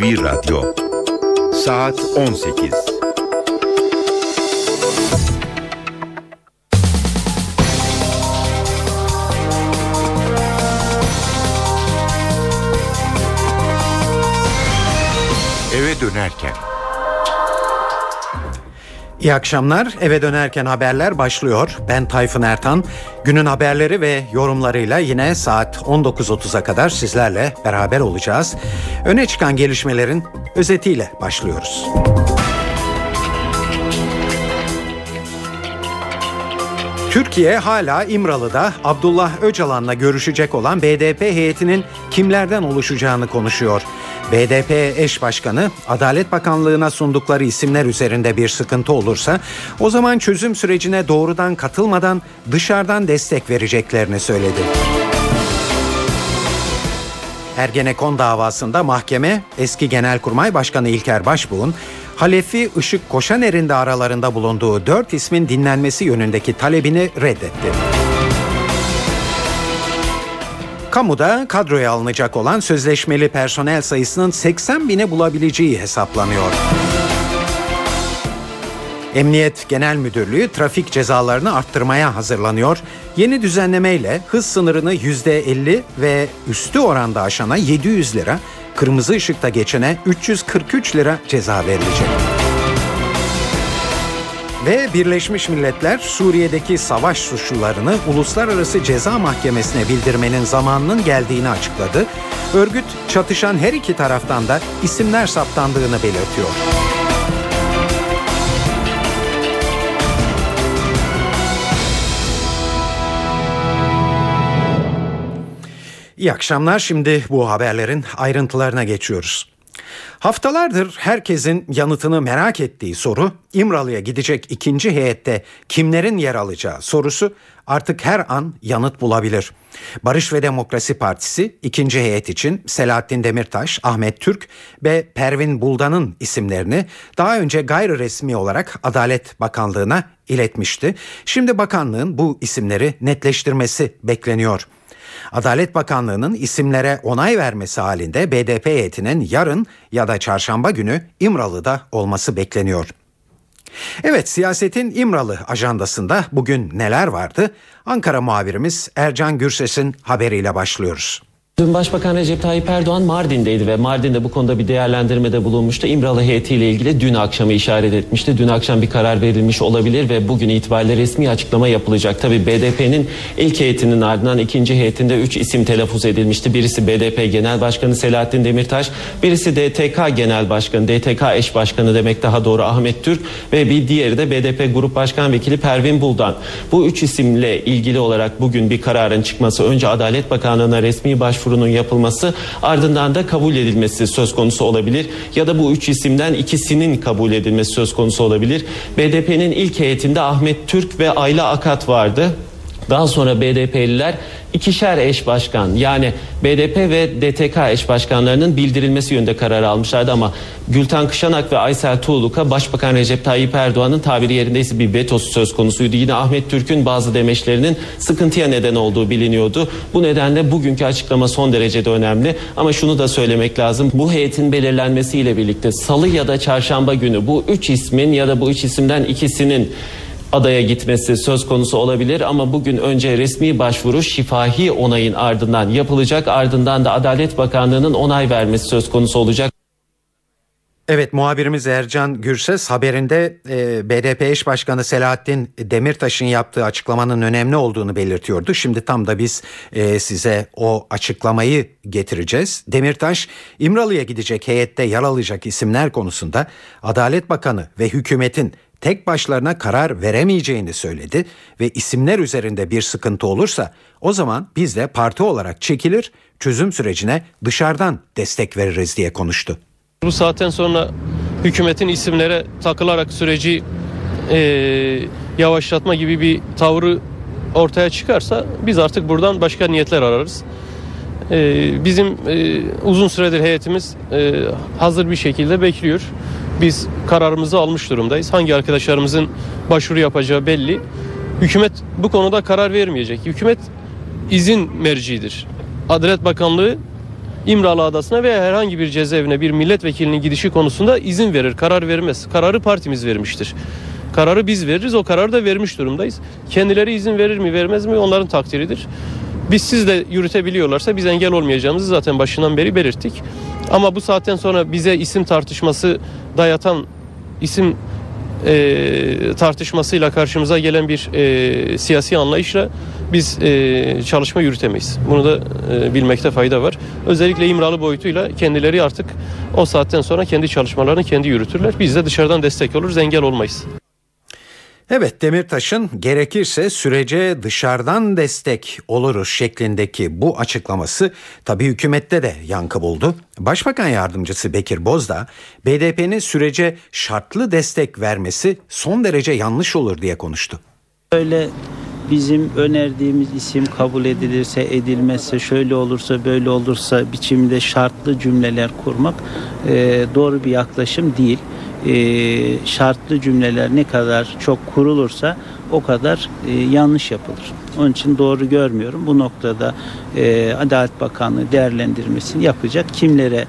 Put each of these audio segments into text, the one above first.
Bir Radyo. Saat 18 Eve dönerken İyi akşamlar. Eve dönerken haberler başlıyor. Ben Tayfun Ertan. Günün haberleri ve yorumlarıyla yine saat 19.30'a kadar sizlerle beraber olacağız. Öne çıkan gelişmelerin özetiyle başlıyoruz. Türkiye hala İmralı'da Abdullah Öcalan'la görüşecek olan BDP heyetinin kimlerden oluşacağını konuşuyor. BDP eş başkanı Adalet Bakanlığı'na sundukları isimler üzerinde bir sıkıntı olursa o zaman çözüm sürecine doğrudan katılmadan dışarıdan destek vereceklerini söyledi. Ergenekon davasında mahkeme eski Genelkurmay Başkanı İlker Başbuğ'un Halefi Işık Koşaner'in de aralarında bulunduğu dört ismin dinlenmesi yönündeki talebini reddetti. Kamuda kadroya alınacak olan sözleşmeli personel sayısının 80 bine bulabileceği hesaplanıyor. Emniyet Genel Müdürlüğü trafik cezalarını arttırmaya hazırlanıyor. Yeni düzenlemeyle hız sınırını %50 ve üstü oranda aşana 700 lira, kırmızı ışıkta geçene 343 lira ceza verilecek. Ve Birleşmiş Milletler Suriye'deki savaş suçlularını Uluslararası Ceza Mahkemesi'ne bildirmenin zamanının geldiğini açıkladı. Örgüt çatışan her iki taraftan da isimler saptandığını belirtiyor. İyi akşamlar. Şimdi bu haberlerin ayrıntılarına geçiyoruz. Haftalardır herkesin yanıtını merak ettiği soru İmralı'ya gidecek ikinci heyette kimlerin yer alacağı sorusu artık her an yanıt bulabilir. Barış ve Demokrasi Partisi ikinci heyet için Selahattin Demirtaş, Ahmet Türk ve Pervin Buldan'ın isimlerini daha önce gayri resmi olarak Adalet Bakanlığı'na iletmişti. Şimdi bakanlığın bu isimleri netleştirmesi bekleniyor. Adalet Bakanlığı'nın isimlere onay vermesi halinde BDP heyetinin yarın ya da çarşamba günü İmralı'da olması bekleniyor. Evet siyasetin İmralı ajandasında bugün neler vardı? Ankara muhabirimiz Ercan Gürses'in haberiyle başlıyoruz. Dün Başbakan Recep Tayyip Erdoğan Mardin'deydi ve Mardin'de bu konuda bir değerlendirmede bulunmuştu. İmralı heyetiyle ilgili dün akşamı işaret etmişti. Dün akşam bir karar verilmiş olabilir ve bugün itibariyle resmi açıklama yapılacak. Tabi BDP'nin ilk heyetinin ardından ikinci heyetinde 3 isim telaffuz edilmişti. Birisi BDP Genel Başkanı Selahattin Demirtaş, birisi DTK Genel Başkanı, DTK eş başkanı demek daha doğru Ahmet Türk ve bir diğeri de BDP Grup Başkan Vekili Pervin Buldan. Bu üç isimle ilgili olarak bugün bir kararın çıkması önce Adalet Bakanlığı'na resmi başvuru başvurunun yapılması ardından da kabul edilmesi söz konusu olabilir ya da bu üç isimden ikisinin kabul edilmesi söz konusu olabilir. BDP'nin ilk heyetinde Ahmet Türk ve Ayla Akat vardı. Daha sonra BDP'liler ikişer eş başkan yani BDP ve DTK eş başkanlarının bildirilmesi yönünde karar almışlardı ama Gülten Kışanak ve Aysel Tuğluk'a Başbakan Recep Tayyip Erdoğan'ın tabiri yerindeyse bir vetosu söz konusuydu. Yine Ahmet Türk'ün bazı demeçlerinin sıkıntıya neden olduğu biliniyordu. Bu nedenle bugünkü açıklama son derecede önemli ama şunu da söylemek lazım. Bu heyetin belirlenmesiyle birlikte salı ya da çarşamba günü bu üç ismin ya da bu üç isimden ikisinin adaya gitmesi söz konusu olabilir ama bugün önce resmi başvuru şifahi onayın ardından yapılacak ardından da Adalet Bakanlığı'nın onay vermesi söz konusu olacak. Evet muhabirimiz Ercan Gürses haberinde e, BDP eş başkanı Selahattin Demirtaş'ın yaptığı açıklamanın önemli olduğunu belirtiyordu. Şimdi tam da biz e, size o açıklamayı getireceğiz. Demirtaş İmralı'ya gidecek heyette yer alacak isimler konusunda Adalet Bakanı ve hükümetin tek başlarına karar veremeyeceğini söyledi ve isimler üzerinde bir sıkıntı olursa o zaman biz de parti olarak çekilir, çözüm sürecine dışarıdan destek veririz diye konuştu. Bu saatten sonra hükümetin isimlere takılarak süreci e, yavaşlatma gibi bir tavrı ortaya çıkarsa biz artık buradan başka niyetler ararız. E, bizim e, uzun süredir heyetimiz e, hazır bir şekilde bekliyor. Biz kararımızı almış durumdayız. Hangi arkadaşlarımızın başvuru yapacağı belli. Hükümet bu konuda karar vermeyecek. Hükümet izin merciidir. Adalet Bakanlığı İmralı Adası'na veya herhangi bir cezaevine bir milletvekilinin gidişi konusunda izin verir, karar vermez. Kararı partimiz vermiştir. Kararı biz veririz, o kararı da vermiş durumdayız. Kendileri izin verir mi, vermez mi onların takdiridir. Biz siz de yürütebiliyorlarsa biz engel olmayacağımızı zaten başından beri belirttik. Ama bu saatten sonra bize isim tartışması dayatan isim e, tartışmasıyla karşımıza gelen bir e, siyasi anlayışla biz e, çalışma yürütemeyiz. Bunu da e, bilmekte fayda var. Özellikle İmralı boyutuyla kendileri artık o saatten sonra kendi çalışmalarını kendi yürütürler. Biz de dışarıdan destek oluruz, engel olmayız. Evet Demirtaş'ın gerekirse sürece dışarıdan destek oluruz şeklindeki bu açıklaması tabii hükümette de yankı buldu. Başbakan yardımcısı Bekir Bozdağ BDP'nin sürece şartlı destek vermesi son derece yanlış olur diye konuştu. Öyle bizim önerdiğimiz isim kabul edilirse edilmezse şöyle olursa böyle olursa biçimde şartlı cümleler kurmak e, doğru bir yaklaşım değil. E, şartlı cümleler ne kadar çok kurulursa o kadar e, yanlış yapılır. Onun için doğru görmüyorum. Bu noktada e, Adalet Bakanlığı değerlendirmesini yapacak. Kimlere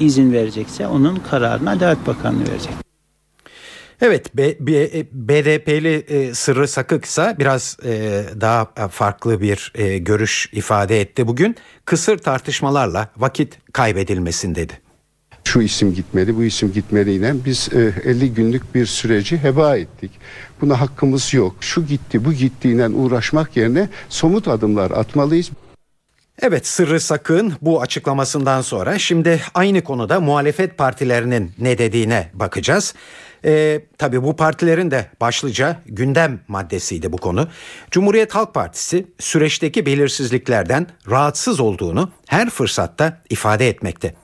izin verecekse onun kararını Adalet Bakanlığı verecek. Evet BDP'li e, Sırrı Sakıksa biraz e, daha farklı bir e, görüş ifade etti bugün. Kısır tartışmalarla vakit kaybedilmesin dedi. Şu isim gitmedi, bu isim gitmediyle biz e, 50 günlük bir süreci heba ettik. Buna hakkımız yok. Şu gitti, bu gittiğiyle uğraşmak yerine somut adımlar atmalıyız. Evet Sırrı Sakın bu açıklamasından sonra şimdi aynı konuda muhalefet partilerinin ne dediğine bakacağız. Ee, tabii bu partilerin de başlıca gündem maddesiydi bu konu. Cumhuriyet Halk Partisi süreçteki belirsizliklerden rahatsız olduğunu her fırsatta ifade etmekte.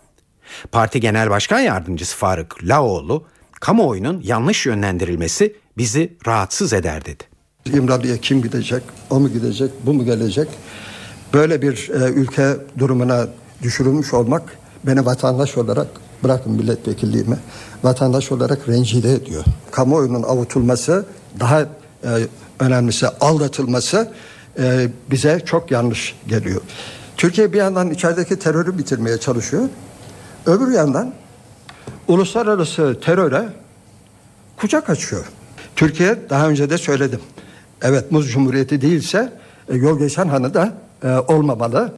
Parti Genel Başkan Yardımcısı Faruk Laoğlu, kamuoyunun yanlış yönlendirilmesi bizi rahatsız eder dedi. İmralı'ya kim gidecek, o mu gidecek, bu mu gelecek? Böyle bir e, ülke durumuna düşürülmüş olmak beni vatandaş olarak bırakın milletvekilliğimi vatandaş olarak rencide ediyor. Kamuoyunun avutulması daha e, önemlisi aldatılması e, bize çok yanlış geliyor. Türkiye bir yandan içerideki terörü bitirmeye çalışıyor. Öbür yandan uluslararası teröre kucak açıyor. Türkiye daha önce de söyledim. Evet Muz Cumhuriyeti değilse e, yol geçen hanı da e, olmamalı.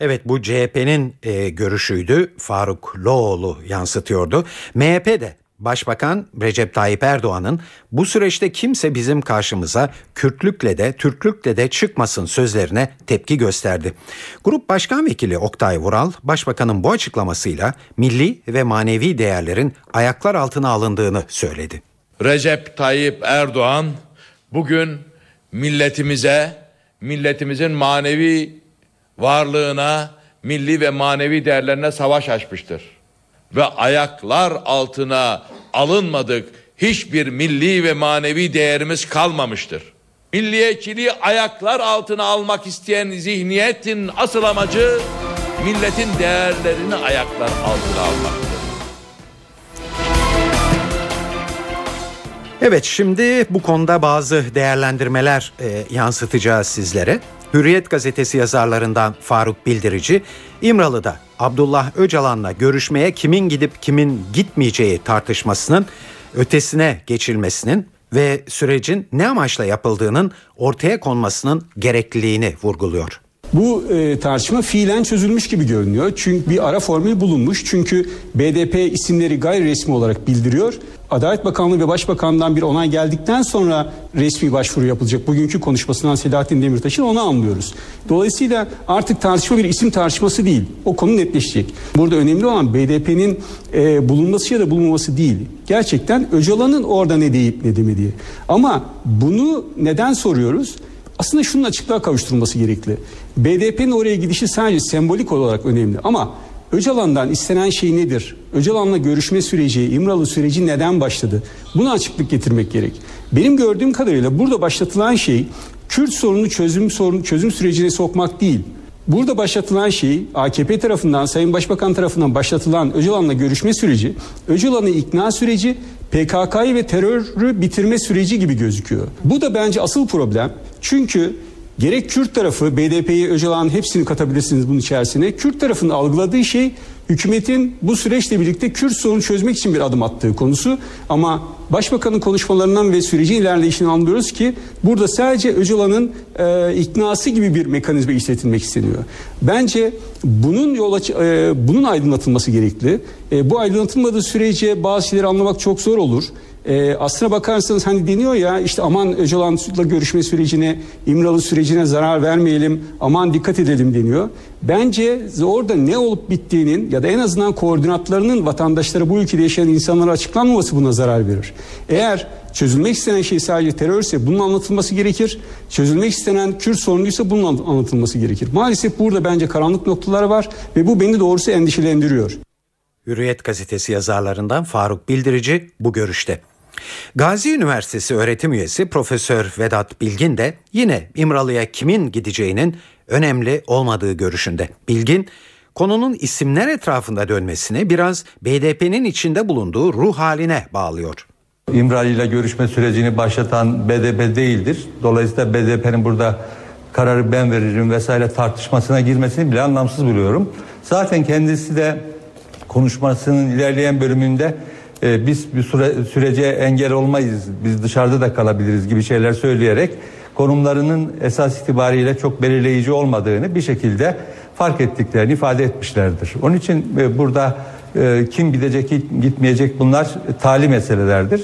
Evet bu CHP'nin e, görüşüydü. Faruk Loğlu yansıtıyordu. MHP de Başbakan Recep Tayyip Erdoğan'ın bu süreçte kimse bizim karşımıza Kürtlükle de Türklükle de çıkmasın sözlerine tepki gösterdi. Grup Başkan Vekili Oktay Vural, Başbakanın bu açıklamasıyla milli ve manevi değerlerin ayaklar altına alındığını söyledi. Recep Tayyip Erdoğan bugün milletimize, milletimizin manevi varlığına, milli ve manevi değerlerine savaş açmıştır. Ve ayaklar altına alınmadık hiçbir milli ve manevi değerimiz kalmamıştır. Milliyetçiliği ayaklar altına almak isteyen zihniyetin asıl amacı milletin değerlerini ayaklar altına almaktır. Evet şimdi bu konuda bazı değerlendirmeler e, yansıtacağız sizlere. Hürriyet gazetesi yazarlarından Faruk Bildirici, İmralı'da Abdullah Öcalan'la görüşmeye kimin gidip kimin gitmeyeceği tartışmasının ötesine geçilmesinin ve sürecin ne amaçla yapıldığının ortaya konmasının gerekliliğini vurguluyor. Bu e, tartışma fiilen çözülmüş gibi görünüyor. Çünkü bir ara formül bulunmuş. Çünkü BDP isimleri gayri resmi olarak bildiriyor. Adalet Bakanlığı ve Başbakan'dan bir onay geldikten sonra resmi başvuru yapılacak. Bugünkü konuşmasından Selahattin Demirtaş'ın onu anlıyoruz. Dolayısıyla artık tartışma bir isim tartışması değil. O konu netleşecek. Burada önemli olan BDP'nin e, bulunması ya da bulunmaması değil. Gerçekten Öcalan'ın orada ne deyip ne demediği. Ama bunu neden soruyoruz? Aslında şunun açıklığa kavuşturulması gerekli. BDP'nin oraya gidişi sadece sembolik olarak önemli ama Öcalan'dan istenen şey nedir? Öcalan'la görüşme süreci, İmralı süreci neden başladı? Buna açıklık getirmek gerek. Benim gördüğüm kadarıyla burada başlatılan şey Kürt sorunu çözüm sorunu çözüm sürecine sokmak değil. Burada başlatılan şey AKP tarafından, Sayın Başbakan tarafından başlatılan Öcalan'la görüşme süreci, Öcalan'ı ikna süreci, PKK'yı ve terörü bitirme süreci gibi gözüküyor. Bu da bence asıl problem. Çünkü Gerek Kürt tarafı, BDP'yi, Öcalan hepsini katabilirsiniz bunun içerisine. Kürt tarafının algıladığı şey hükümetin bu süreçle birlikte Kürt sorunu çözmek için bir adım attığı konusu. Ama Başbakanın konuşmalarından ve sürecin ilerleyişini anlıyoruz ki burada sadece Öcalan'ın e, iknası gibi bir mekanizma işletilmek isteniyor. Bence bunun yol aç- e, bunun aydınlatılması gerekli. E, bu aydınlatılmadığı sürece bazı şeyleri anlamak çok zor olur. E, aslına bakarsanız hani deniyor ya işte aman Öcalan'la görüşme sürecine, İmralı sürecine zarar vermeyelim, aman dikkat edelim deniyor. Bence orada ne olup bittiğinin ya da en azından koordinatlarının vatandaşlara bu ülkede yaşayan insanlara açıklanmaması buna zarar verir. Eğer çözülmek istenen şey sadece terörse bunun anlatılması gerekir. Çözülmek istenen Kürt sorunuysa bunun an- anlatılması gerekir. Maalesef burada bence karanlık noktalar var ve bu beni doğrusu endişelendiriyor. Hürriyet gazetesi yazarlarından Faruk Bildirici bu görüşte. Gazi Üniversitesi öğretim üyesi Profesör Vedat Bilgin de yine İmralı'ya kimin gideceğinin önemli olmadığı görüşünde. Bilgin, konunun isimler etrafında dönmesini biraz BDP'nin içinde bulunduğu ruh haline bağlıyor. İmralı ile görüşme sürecini başlatan BDP değildir. Dolayısıyla BDP'nin burada kararı ben veririm vesaire tartışmasına girmesini bile anlamsız buluyorum. Zaten kendisi de konuşmasının ilerleyen bölümünde e, biz bir süre, sürece engel olmayız, biz dışarıda da kalabiliriz gibi şeyler söyleyerek konumlarının esas itibariyle çok belirleyici olmadığını bir şekilde fark ettiklerini ifade etmişlerdir. Onun için e, burada e, kim gidecek gitmeyecek bunlar tali meselelerdir.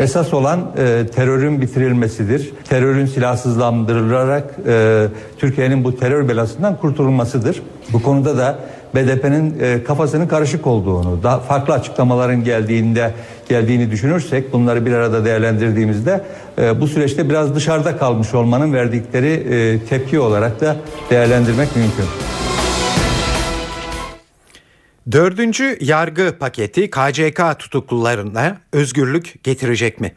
Esas olan e, terörün bitirilmesidir. Terörün silahsızlandırılarak e, Türkiye'nin bu terör belasından kurtulmasıdır. Bu konuda da BDP'nin e, kafasının karışık olduğunu, daha farklı açıklamaların geldiğinde geldiğini düşünürsek, bunları bir arada değerlendirdiğimizde e, bu süreçte biraz dışarıda kalmış olmanın verdikleri e, tepki olarak da değerlendirmek mümkün. Dördüncü yargı paketi KCK tutuklularına özgürlük getirecek mi?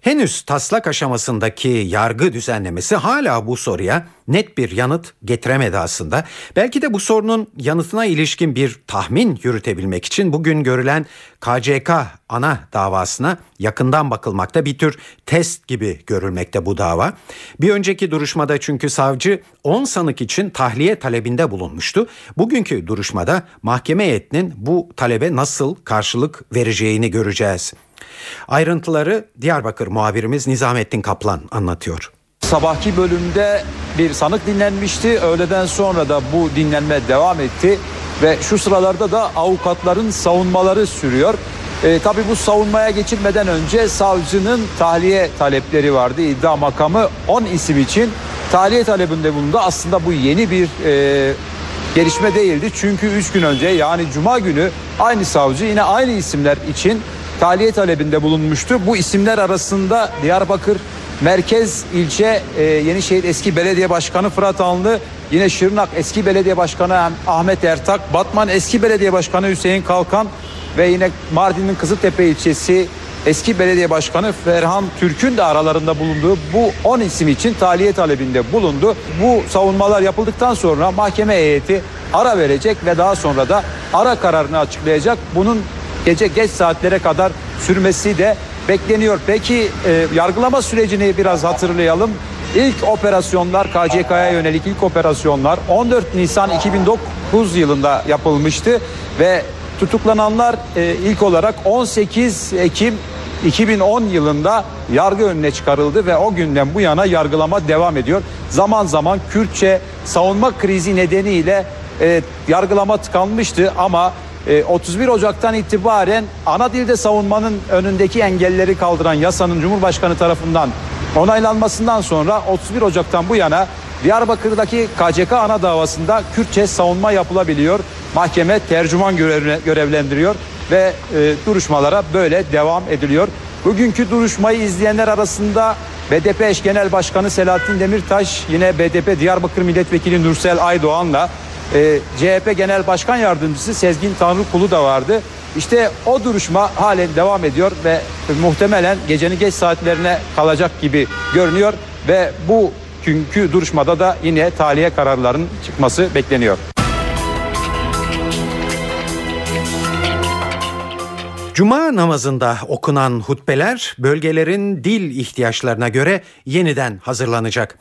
Henüz taslak aşamasındaki yargı düzenlemesi hala bu soruya net bir yanıt getiremedi aslında. Belki de bu sorunun yanıtına ilişkin bir tahmin yürütebilmek için bugün görülen KCK ana davasına yakından bakılmakta bir tür test gibi görülmekte bu dava. Bir önceki duruşmada çünkü savcı 10 sanık için tahliye talebinde bulunmuştu. Bugünkü duruşmada mahkeme heyetinin bu talebe nasıl karşılık vereceğini göreceğiz. Ayrıntıları Diyarbakır muhabirimiz Nizamettin Kaplan anlatıyor. Sabahki bölümde bir sanık dinlenmişti. Öğleden sonra da bu dinlenme devam etti ve şu sıralarda da avukatların savunmaları sürüyor. E, tabii bu savunmaya geçilmeden önce savcının tahliye talepleri vardı. İddia makamı 10 isim için tahliye talebinde bulundu. Aslında bu yeni bir e, gelişme değildi. Çünkü 3 gün önce yani cuma günü aynı savcı yine aynı isimler için tahliye talebinde bulunmuştu. Bu isimler arasında Diyarbakır Merkez ilçe e, Yenişehir eski belediye başkanı Fırat Anlı, yine Şırnak eski belediye başkanı Ahmet Ertak, Batman eski belediye başkanı Hüseyin Kalkan ve yine Mardin'in Kızıltepe ilçesi eski belediye başkanı Ferhan Türk'ün de aralarında bulunduğu bu 10 isim için tahliye talebinde bulundu. Bu savunmalar yapıldıktan sonra mahkeme heyeti ara verecek ve daha sonra da ara kararını açıklayacak. Bunun gece geç saatlere kadar sürmesi de bekleniyor. Peki e, yargılama sürecini biraz hatırlayalım. İlk operasyonlar KCK'ya yönelik ilk operasyonlar 14 Nisan 2009 yılında yapılmıştı ve tutuklananlar e, ilk olarak 18 Ekim 2010 yılında yargı önüne çıkarıldı ve o günden bu yana yargılama devam ediyor. Zaman zaman Kürtçe savunma krizi nedeniyle e, yargılama tıkanmıştı ama e, 31 Ocak'tan itibaren ana dilde savunmanın önündeki engelleri kaldıran yasanın Cumhurbaşkanı tarafından onaylanmasından sonra 31 Ocak'tan bu yana Diyarbakır'daki KCK ana davasında Kürtçe savunma yapılabiliyor. Mahkeme tercüman görevlendiriyor ve e, duruşmalara böyle devam ediliyor. Bugünkü duruşmayı izleyenler arasında BDP eş genel başkanı Selahattin Demirtaş yine BDP Diyarbakır milletvekili Nursel Aydoğan'la e, CHP genel başkan yardımcısı Sezgin Tanrıkulu da vardı. İşte o duruşma halen devam ediyor ve muhtemelen gecenin geç saatlerine kalacak gibi görünüyor ve bu günkü duruşmada da yine tahliye kararlarının çıkması bekleniyor. Cuma namazında okunan hutbeler bölgelerin dil ihtiyaçlarına göre yeniden hazırlanacak.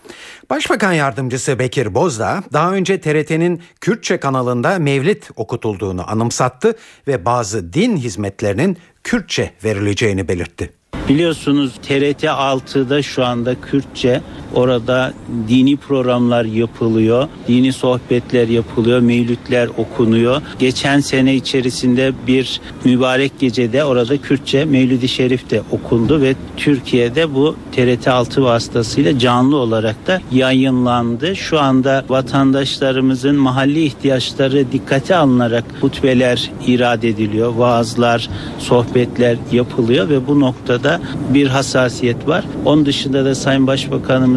Başbakan yardımcısı Bekir Bozdağ daha önce TRT'nin Kürtçe kanalında mevlit okutulduğunu anımsattı ve bazı din hizmetlerinin Kürtçe verileceğini belirtti. Biliyorsunuz TRT 6'da şu anda Kürtçe orada dini programlar yapılıyor. Dini sohbetler yapılıyor. Mevlütler okunuyor. Geçen sene içerisinde bir mübarek gecede orada Kürtçe Mevlid-i Şerif de okundu ve Türkiye'de bu TRT 6 vasıtasıyla canlı olarak da yayınlandı. Şu anda vatandaşlarımızın mahalli ihtiyaçları dikkate alınarak hutbeler irade ediliyor. Vaazlar, sohbetler yapılıyor ve bu noktada bir hassasiyet var. Onun dışında da Sayın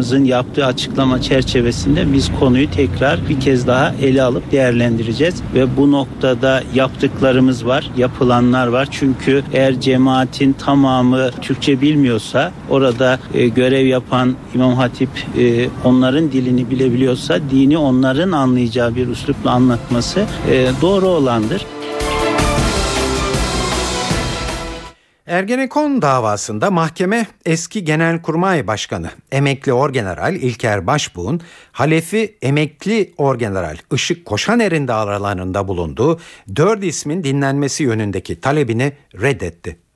Başbakanımızın yaptığı açıklama çerçevesinde biz konuyu tekrar bir kez daha ele alıp değerlendireceğiz ve bu noktada yaptıklarımız var, yapılanlar var. Çünkü eğer cemaatin tamamı Türkçe bilmiyorsa orada e, görev yapan İmam Hatip e, onların dilini bilebiliyorsa dini onların anlayacağı bir üslupla anlatması e, doğru olandır. Ergenekon davasında mahkeme eski Genelkurmay Başkanı emekli Orgeneral İlker Başbuğ'un halefi emekli Orgeneral Işık Koşaner'in de aralarında bulunduğu dört ismin dinlenmesi yönündeki talebini reddetti.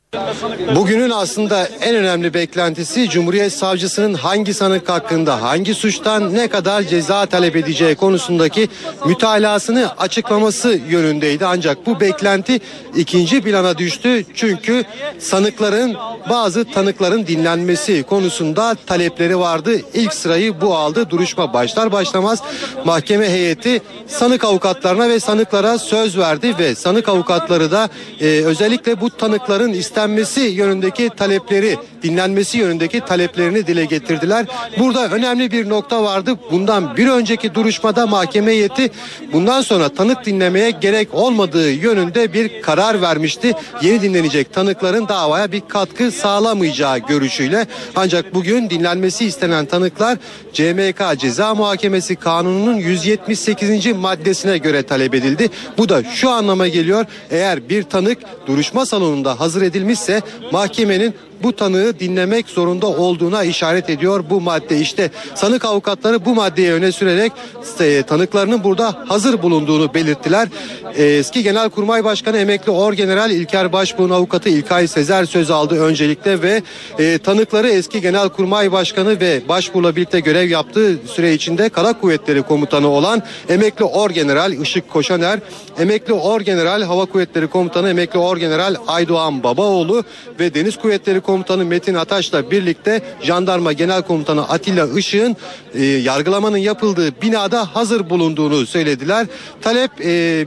Bugünün aslında en önemli beklentisi Cumhuriyet Savcısının hangi sanık hakkında hangi suçtan ne kadar ceza talep edeceği konusundaki mütalasını açıklaması yönündeydi. Ancak bu beklenti ikinci plana düştü. Çünkü sanıkların bazı tanıkların dinlenmesi konusunda talepleri vardı. İlk sırayı bu aldı. Duruşma başlar başlamaz mahkeme heyeti sanık avukatlarına ve sanıklara söz verdi ve sanık avukatları da e, özellikle bu tanıkların ister istenmesi yönündeki talepleri, dinlenmesi yönündeki taleplerini dile getirdiler. Burada önemli bir nokta vardı. Bundan bir önceki duruşmada mahkeme heyeti bundan sonra tanık dinlemeye gerek olmadığı yönünde bir karar vermişti. Yeni dinlenecek tanıkların davaya bir katkı sağlamayacağı görüşüyle. Ancak bugün dinlenmesi istenen tanıklar CMK Ceza Muhakemesi Kanunu'nun 178. maddesine göre talep edildi. Bu da şu anlama geliyor. Eğer bir tanık duruşma salonunda hazır edilmiş edilmişse mahkemenin bu tanığı dinlemek zorunda olduğuna işaret ediyor bu madde. İşte sanık avukatları bu maddeyi öne sürerek e, tanıklarının burada hazır bulunduğunu belirttiler. E, eski Genelkurmay Başkanı emekli Orgeneral İlker Başbuğ'un avukatı İlkay Sezer söz aldı öncelikle ve e, tanıkları eski Genelkurmay Başkanı ve Başbuğ'la birlikte görev yaptığı süre içinde Kara Kuvvetleri Komutanı olan emekli Orgeneral Işık Koşaner, emekli Orgeneral Hava Kuvvetleri Komutanı emekli Orgeneral Aydoğan Babaoğlu ve Deniz Kuvvetleri Komutanı Komutanı Metin Ataş'la birlikte Jandarma Genel Komutanı Atilla Işık'ın e, yargılamanın yapıldığı binada hazır bulunduğunu söylediler. Talep e,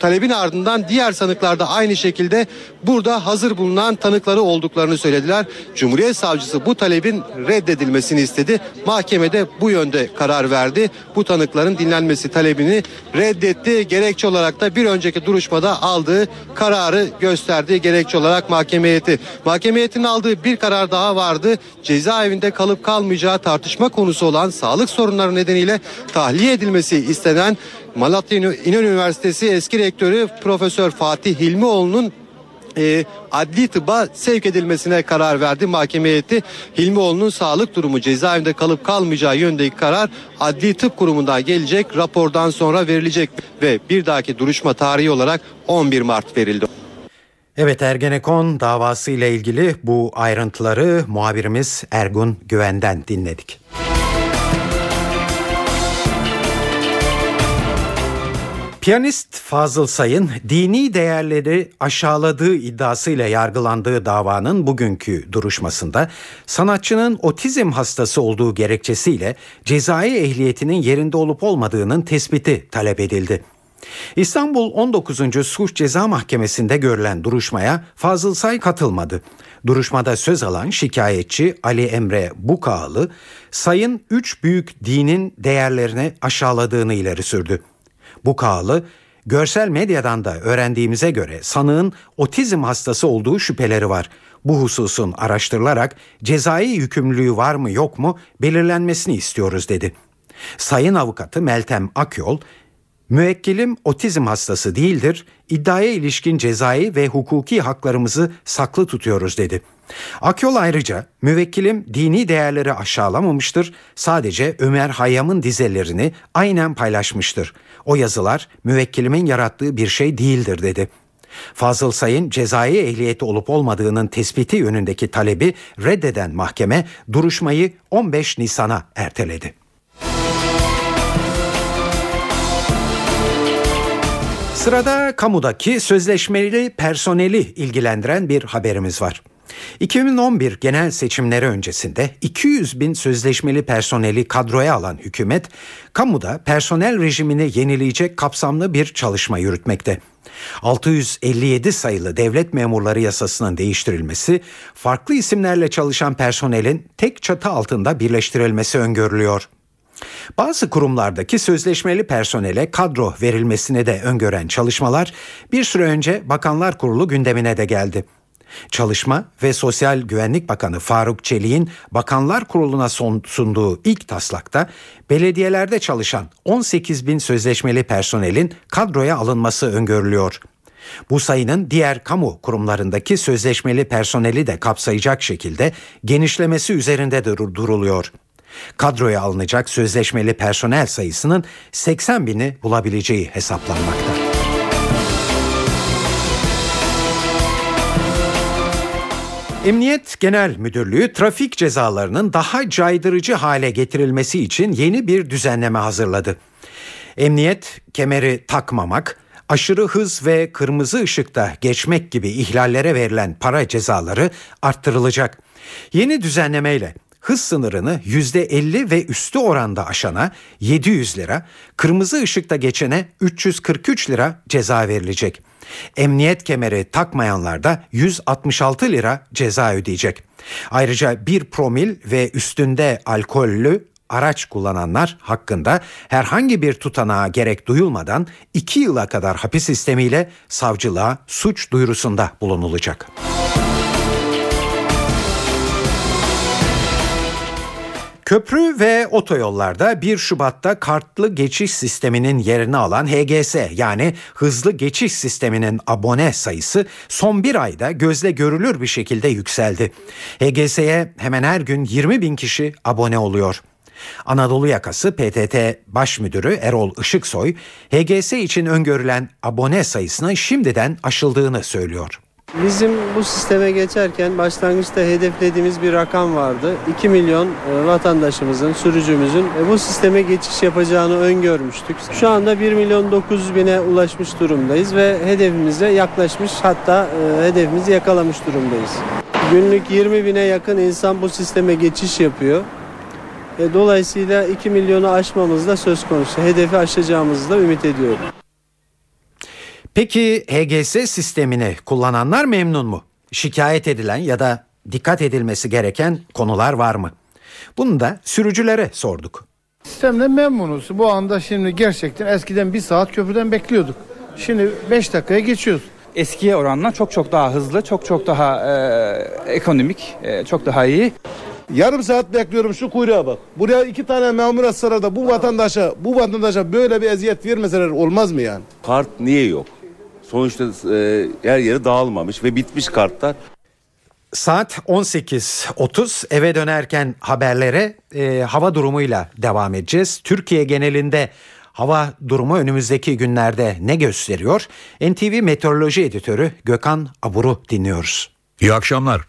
talebin ardından diğer sanıklar da aynı şekilde burada hazır bulunan tanıkları olduklarını söylediler. Cumhuriyet Savcısı bu talebin reddedilmesini istedi. Mahkemede bu yönde karar verdi. Bu tanıkların dinlenmesi talebini reddetti. Gerekçe olarak da bir önceki duruşmada aldığı kararı gösterdi. Gerekçe olarak mahkeme heyeti. Mahkeme heyetinin aldığı bir karar daha vardı. Cezaevinde kalıp kalmayacağı tartışma konusu olan sağlık sorunları nedeniyle tahliye edilmesi istenen Malatya İnönü Üniversitesi eski rektörü Profesör Fatih Hilmioğlu'nun e, adli tıba sevk edilmesine karar verdi mahkeme heyeti. Hilmioğlu'nun sağlık durumu cezaevinde kalıp kalmayacağı yönündeki karar adli tıp kurumundan gelecek rapordan sonra verilecek ve bir dahaki duruşma tarihi olarak 11 Mart verildi. Evet Ergenekon davası ile ilgili bu ayrıntıları muhabirimiz Ergun Güven'den dinledik. Piyanist Fazıl Say'ın dini değerleri aşağıladığı iddiasıyla yargılandığı davanın bugünkü duruşmasında sanatçının otizm hastası olduğu gerekçesiyle cezai ehliyetinin yerinde olup olmadığının tespiti talep edildi. İstanbul 19. Suç Ceza Mahkemesi'nde görülen duruşmaya Fazıl Say katılmadı. Duruşmada söz alan şikayetçi Ali Emre Bukağlı, Say'ın üç büyük dinin değerlerini aşağıladığını ileri sürdü. Bu kağlı görsel medyadan da öğrendiğimize göre sanığın otizm hastası olduğu şüpheleri var. Bu hususun araştırılarak cezai yükümlülüğü var mı yok mu belirlenmesini istiyoruz dedi. Sayın avukatı Meltem Akyol Müvekkilim otizm hastası değildir. İddiaya ilişkin cezai ve hukuki haklarımızı saklı tutuyoruz dedi. Akyol ayrıca müvekkilim dini değerleri aşağılamamıştır. Sadece Ömer Hayyam'ın dizelerini aynen paylaşmıştır. O yazılar müvekkilimin yarattığı bir şey değildir dedi. Fazıl Say'ın cezai ehliyeti olup olmadığının tespiti yönündeki talebi reddeden mahkeme duruşmayı 15 Nisan'a erteledi. Sırada kamudaki sözleşmeli personeli ilgilendiren bir haberimiz var. 2011 genel seçimleri öncesinde 200 bin sözleşmeli personeli kadroya alan hükümet, kamuda personel rejimini yenileyecek kapsamlı bir çalışma yürütmekte. 657 sayılı devlet memurları yasasının değiştirilmesi, farklı isimlerle çalışan personelin tek çatı altında birleştirilmesi öngörülüyor. Bazı kurumlardaki sözleşmeli personele kadro verilmesine de öngören çalışmalar bir süre önce Bakanlar Kurulu gündemine de geldi. Çalışma ve Sosyal Güvenlik Bakanı Faruk Çelik'in Bakanlar Kurulu'na sunduğu ilk taslakta belediyelerde çalışan 18 bin sözleşmeli personelin kadroya alınması öngörülüyor. Bu sayının diğer kamu kurumlarındaki sözleşmeli personeli de kapsayacak şekilde genişlemesi üzerinde duruluyor. Kadroya alınacak sözleşmeli personel sayısının 80 bini bulabileceği hesaplanmakta. Emniyet Genel Müdürlüğü trafik cezalarının daha caydırıcı hale getirilmesi için yeni bir düzenleme hazırladı. Emniyet kemeri takmamak, aşırı hız ve kırmızı ışıkta geçmek gibi ihlallere verilen para cezaları arttırılacak. Yeni düzenlemeyle hız sınırını %50 ve üstü oranda aşana 700 lira, kırmızı ışıkta geçene 343 lira ceza verilecek. Emniyet kemeri takmayanlar da 166 lira ceza ödeyecek. Ayrıca bir promil ve üstünde alkollü araç kullananlar hakkında herhangi bir tutanağa gerek duyulmadan 2 yıla kadar hapis sistemiyle savcılığa suç duyurusunda bulunulacak. Köprü ve otoyollarda 1 Şubat'ta kartlı geçiş sisteminin yerini alan HGS yani hızlı geçiş sisteminin abone sayısı son bir ayda gözle görülür bir şekilde yükseldi. HGS'ye hemen her gün 20 bin kişi abone oluyor. Anadolu Yakası PTT Baş Müdürü Erol Işıksoy, HGS için öngörülen abone sayısının şimdiden aşıldığını söylüyor. Bizim bu sisteme geçerken başlangıçta hedeflediğimiz bir rakam vardı. 2 milyon e, vatandaşımızın, sürücümüzün e, bu sisteme geçiş yapacağını öngörmüştük. Şu anda 1 milyon 900 bine ulaşmış durumdayız ve hedefimize yaklaşmış hatta e, hedefimizi yakalamış durumdayız. Günlük 20 bine yakın insan bu sisteme geçiş yapıyor. Dolayısıyla 2 milyonu aşmamız da söz konusu. Hedefi aşacağımızı da ümit ediyorum. Peki HGS sistemini kullananlar memnun mu? Şikayet edilen ya da dikkat edilmesi gereken konular var mı? Bunu da sürücülere sorduk. Sistemden memnunuz. Bu anda şimdi gerçekten eskiden bir saat köprüden bekliyorduk. Şimdi 5 dakikaya geçiyoruz. Eskiye oranla çok çok daha hızlı, çok çok daha e, ekonomik, e, çok daha iyi. Yarım saat bekliyorum şu kuyruğa bak. Buraya iki tane memur sırada bu vatandaşa, bu vatandaşa böyle bir eziyet vermeseler olmaz mı yani? Kart niye yok? Sonuçta e, her yeri dağılmamış ve bitmiş kartlar. Saat 18.30 eve dönerken haberlere e, hava durumuyla devam edeceğiz. Türkiye genelinde hava durumu önümüzdeki günlerde ne gösteriyor? NTV Meteoroloji Editörü Gökhan Abur'u dinliyoruz. İyi akşamlar.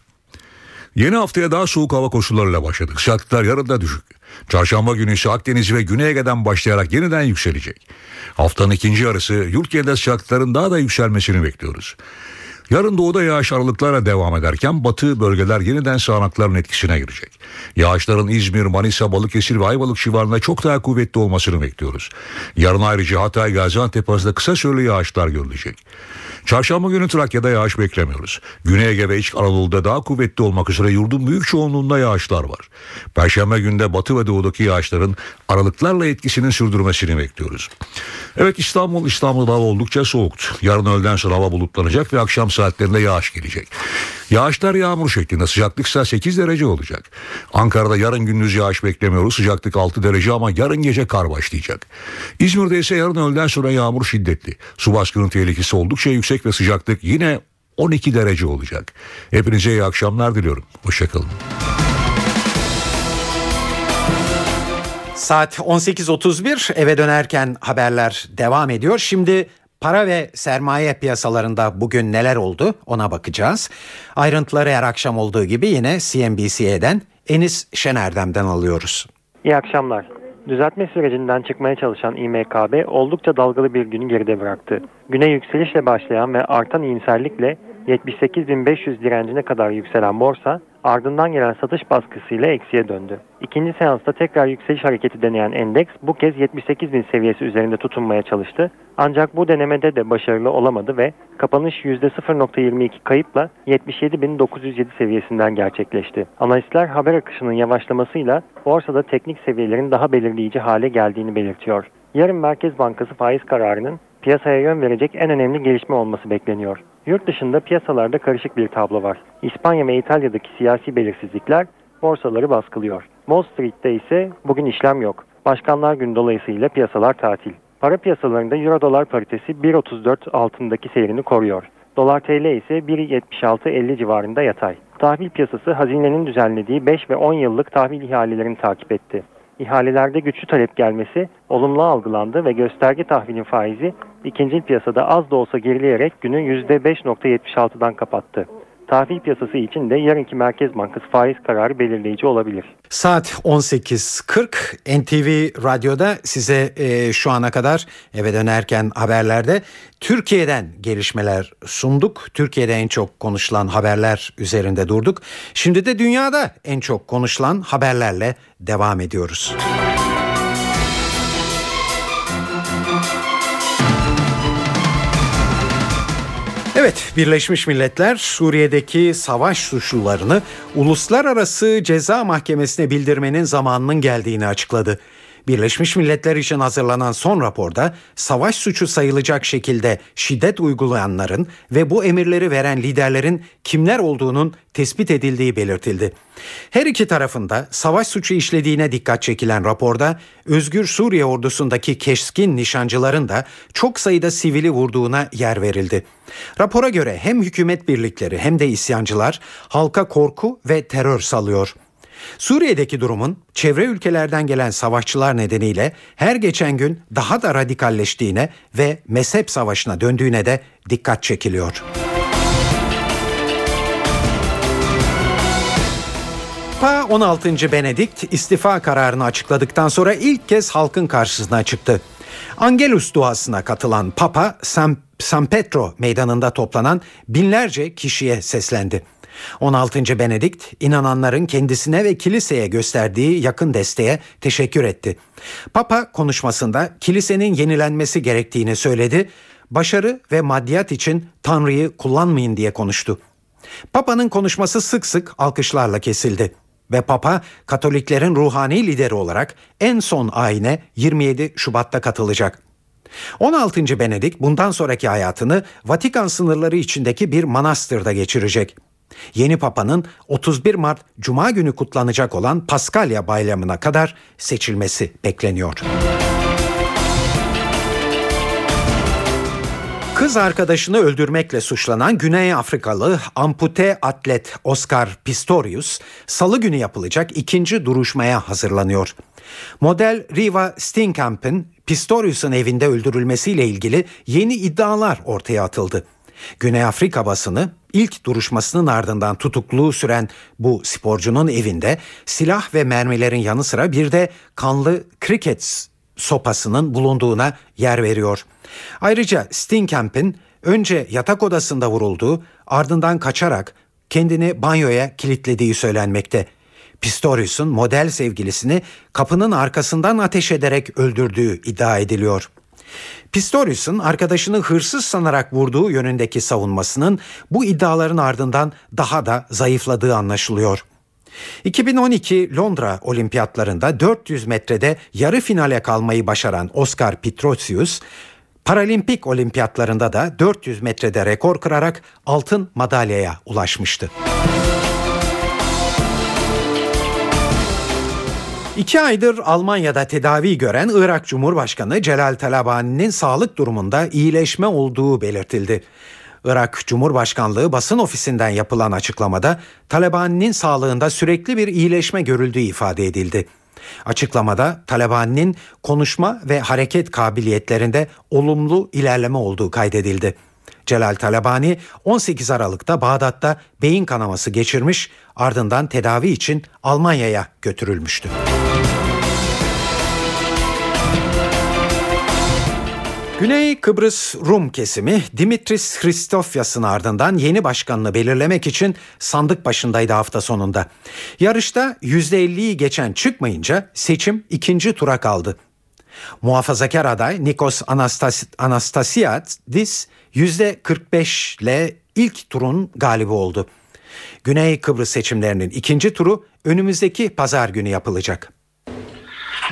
Yeni haftaya daha soğuk hava koşullarıyla başladık. Sıcaklıklar yarın da düşük. Çarşamba günü ise Akdeniz ve Güney Ege'den başlayarak yeniden yükselecek. Haftanın ikinci yarısı yurt genelinde sıcaklıkların daha da yükselmesini bekliyoruz. Yarın doğuda yağış aralıklarla devam ederken batı bölgeler yeniden sağanakların etkisine girecek. Yağışların İzmir, Manisa, Balıkesir ve Ayvalık civarında çok daha kuvvetli olmasını bekliyoruz. Yarın ayrıca Hatay, Gaziantep arasında kısa süreli yağışlar görülecek. Çarşamba günü Trakya'da yağış beklemiyoruz. Güney Ege ve İç Anadolu'da daha kuvvetli olmak üzere yurdun büyük çoğunluğunda yağışlar var. Perşembe günde batı ve doğudaki yağışların aralıklarla etkisini sürdürmesini bekliyoruz. Evet İstanbul, İstanbul'da hava oldukça soğuktu. Yarın öğleden sonra hava bulutlanacak ve akşam saatlerinde yağış gelecek. Yağışlar yağmur şeklinde sıcaklıksa 8 derece olacak. Ankara'da yarın gündüz yağış beklemiyoruz. Sıcaklık 6 derece ama yarın gece kar başlayacak. İzmir'de ise yarın öğleden sonra yağmur şiddetli. Su baskını tehlikesi oldukça yüksek ve sıcaklık yine 12 derece olacak. Hepinize iyi akşamlar diliyorum. Hoşçakalın. Saat 18.31 eve dönerken haberler devam ediyor. Şimdi para ve sermaye piyasalarında bugün neler oldu ona bakacağız. Ayrıntıları her akşam olduğu gibi yine CNBC'den Enis Şenerdem'den alıyoruz. İyi akşamlar. Düzeltme sürecinden çıkmaya çalışan İMKB oldukça dalgalı bir günü geride bıraktı. Güne yükselişle başlayan ve artan iyimserlikle 78.500 direncine kadar yükselen borsa ardından gelen satış baskısıyla eksiye döndü. İkinci seansta tekrar yükseliş hareketi deneyen endeks bu kez 78.000 seviyesi üzerinde tutunmaya çalıştı. Ancak bu denemede de başarılı olamadı ve kapanış %0.22 kayıpla 77.907 seviyesinden gerçekleşti. Analistler haber akışının yavaşlamasıyla borsada teknik seviyelerin daha belirleyici hale geldiğini belirtiyor. Yarın Merkez Bankası faiz kararının piyasaya yön verecek en önemli gelişme olması bekleniyor. Yurt dışında piyasalarda karışık bir tablo var. İspanya ve İtalya'daki siyasi belirsizlikler borsaları baskılıyor. Wall Street'te ise bugün işlem yok. Başkanlar günü dolayısıyla piyasalar tatil. Para piyasalarında Euro dolar paritesi 1.34 altındaki seyrini koruyor. Dolar TL ise 1.76-50 civarında yatay. Tahvil piyasası hazinenin düzenlediği 5 ve 10 yıllık tahvil ihalelerini takip etti. İhalelerde güçlü talep gelmesi olumlu algılandı ve gösterge tahvilin faizi ikinci piyasada az da olsa gerileyerek günü %5.76'dan kapattı. Tahvil piyasası için de yarınki Merkez Bankası faiz kararı belirleyici olabilir. Saat 18.40 NTV Radyo'da size e, şu ana kadar eve dönerken haberlerde Türkiye'den gelişmeler sunduk. Türkiye'de en çok konuşulan haberler üzerinde durduk. Şimdi de dünyada en çok konuşulan haberlerle devam ediyoruz. Evet, Birleşmiş Milletler Suriye'deki savaş suçlularını Uluslararası Ceza Mahkemesi'ne bildirmenin zamanının geldiğini açıkladı. Birleşmiş Milletler için hazırlanan son raporda savaş suçu sayılacak şekilde şiddet uygulayanların ve bu emirleri veren liderlerin kimler olduğunun tespit edildiği belirtildi. Her iki tarafında savaş suçu işlediğine dikkat çekilen raporda Özgür Suriye ordusundaki keskin nişancıların da çok sayıda sivili vurduğuna yer verildi. Rapora göre hem hükümet birlikleri hem de isyancılar halka korku ve terör salıyor. Suriye'deki durumun çevre ülkelerden gelen savaşçılar nedeniyle her geçen gün daha da radikalleştiğine ve mezhep savaşına döndüğüne de dikkat çekiliyor. Papa 16. Benedikt istifa kararını açıkladıktan sonra ilk kez halkın karşısına çıktı. Angelus duasına katılan Papa San, San Petro meydanında toplanan binlerce kişiye seslendi. 16. Benedikt inananların kendisine ve kiliseye gösterdiği yakın desteğe teşekkür etti. Papa konuşmasında kilisenin yenilenmesi gerektiğini söyledi. Başarı ve maddiyat için Tanrı'yı kullanmayın diye konuştu. Papa'nın konuşması sık sık alkışlarla kesildi ve Papa Katoliklerin ruhani lideri olarak en son ayine 27 Şubat'ta katılacak. 16. Benedikt bundan sonraki hayatını Vatikan sınırları içindeki bir manastırda geçirecek. Yeni Papa'nın 31 Mart Cuma günü kutlanacak olan Paskalya bayramına kadar seçilmesi bekleniyor. Kız arkadaşını öldürmekle suçlanan Güney Afrikalı ampute atlet Oscar Pistorius salı günü yapılacak ikinci duruşmaya hazırlanıyor. Model Riva Steenkamp'ın Pistorius'un evinde öldürülmesiyle ilgili yeni iddialar ortaya atıldı. Güney Afrika basını ilk duruşmasının ardından tutukluğu süren bu sporcunun evinde silah ve mermilerin yanı sıra bir de kanlı kriket sopasının bulunduğuna yer veriyor. Ayrıca Steenkamp'in önce yatak odasında vurulduğu ardından kaçarak kendini banyoya kilitlediği söylenmekte. Pistorius'un model sevgilisini kapının arkasından ateş ederek öldürdüğü iddia ediliyor. Pistorius'un arkadaşını hırsız sanarak vurduğu yönündeki savunmasının bu iddiaların ardından daha da zayıfladığı anlaşılıyor. 2012 Londra Olimpiyatlarında 400 metrede yarı finale kalmayı başaran Oscar Pitrosius Paralimpik olimpiyatlarında da 400 metrede rekor kırarak altın madalyaya ulaşmıştı. İki aydır Almanya'da tedavi gören Irak Cumhurbaşkanı Celal Talabani'nin sağlık durumunda iyileşme olduğu belirtildi. Irak Cumhurbaşkanlığı basın ofisinden yapılan açıklamada Talabani'nin sağlığında sürekli bir iyileşme görüldüğü ifade edildi. Açıklamada Talabani'nin konuşma ve hareket kabiliyetlerinde olumlu ilerleme olduğu kaydedildi. Celal Talabani 18 Aralık'ta Bağdat'ta beyin kanaması geçirmiş ardından tedavi için Almanya'ya götürülmüştü. Güney Kıbrıs Rum kesimi Dimitris Christofyas'ın ardından yeni başkanını belirlemek için sandık başındaydı hafta sonunda. Yarışta %50'yi geçen çıkmayınca seçim ikinci tura kaldı. Muhafazakar aday Nikos Anastas Anastasiadis %45 ile ilk turun galibi oldu. Güney Kıbrıs seçimlerinin ikinci turu önümüzdeki pazar günü yapılacak.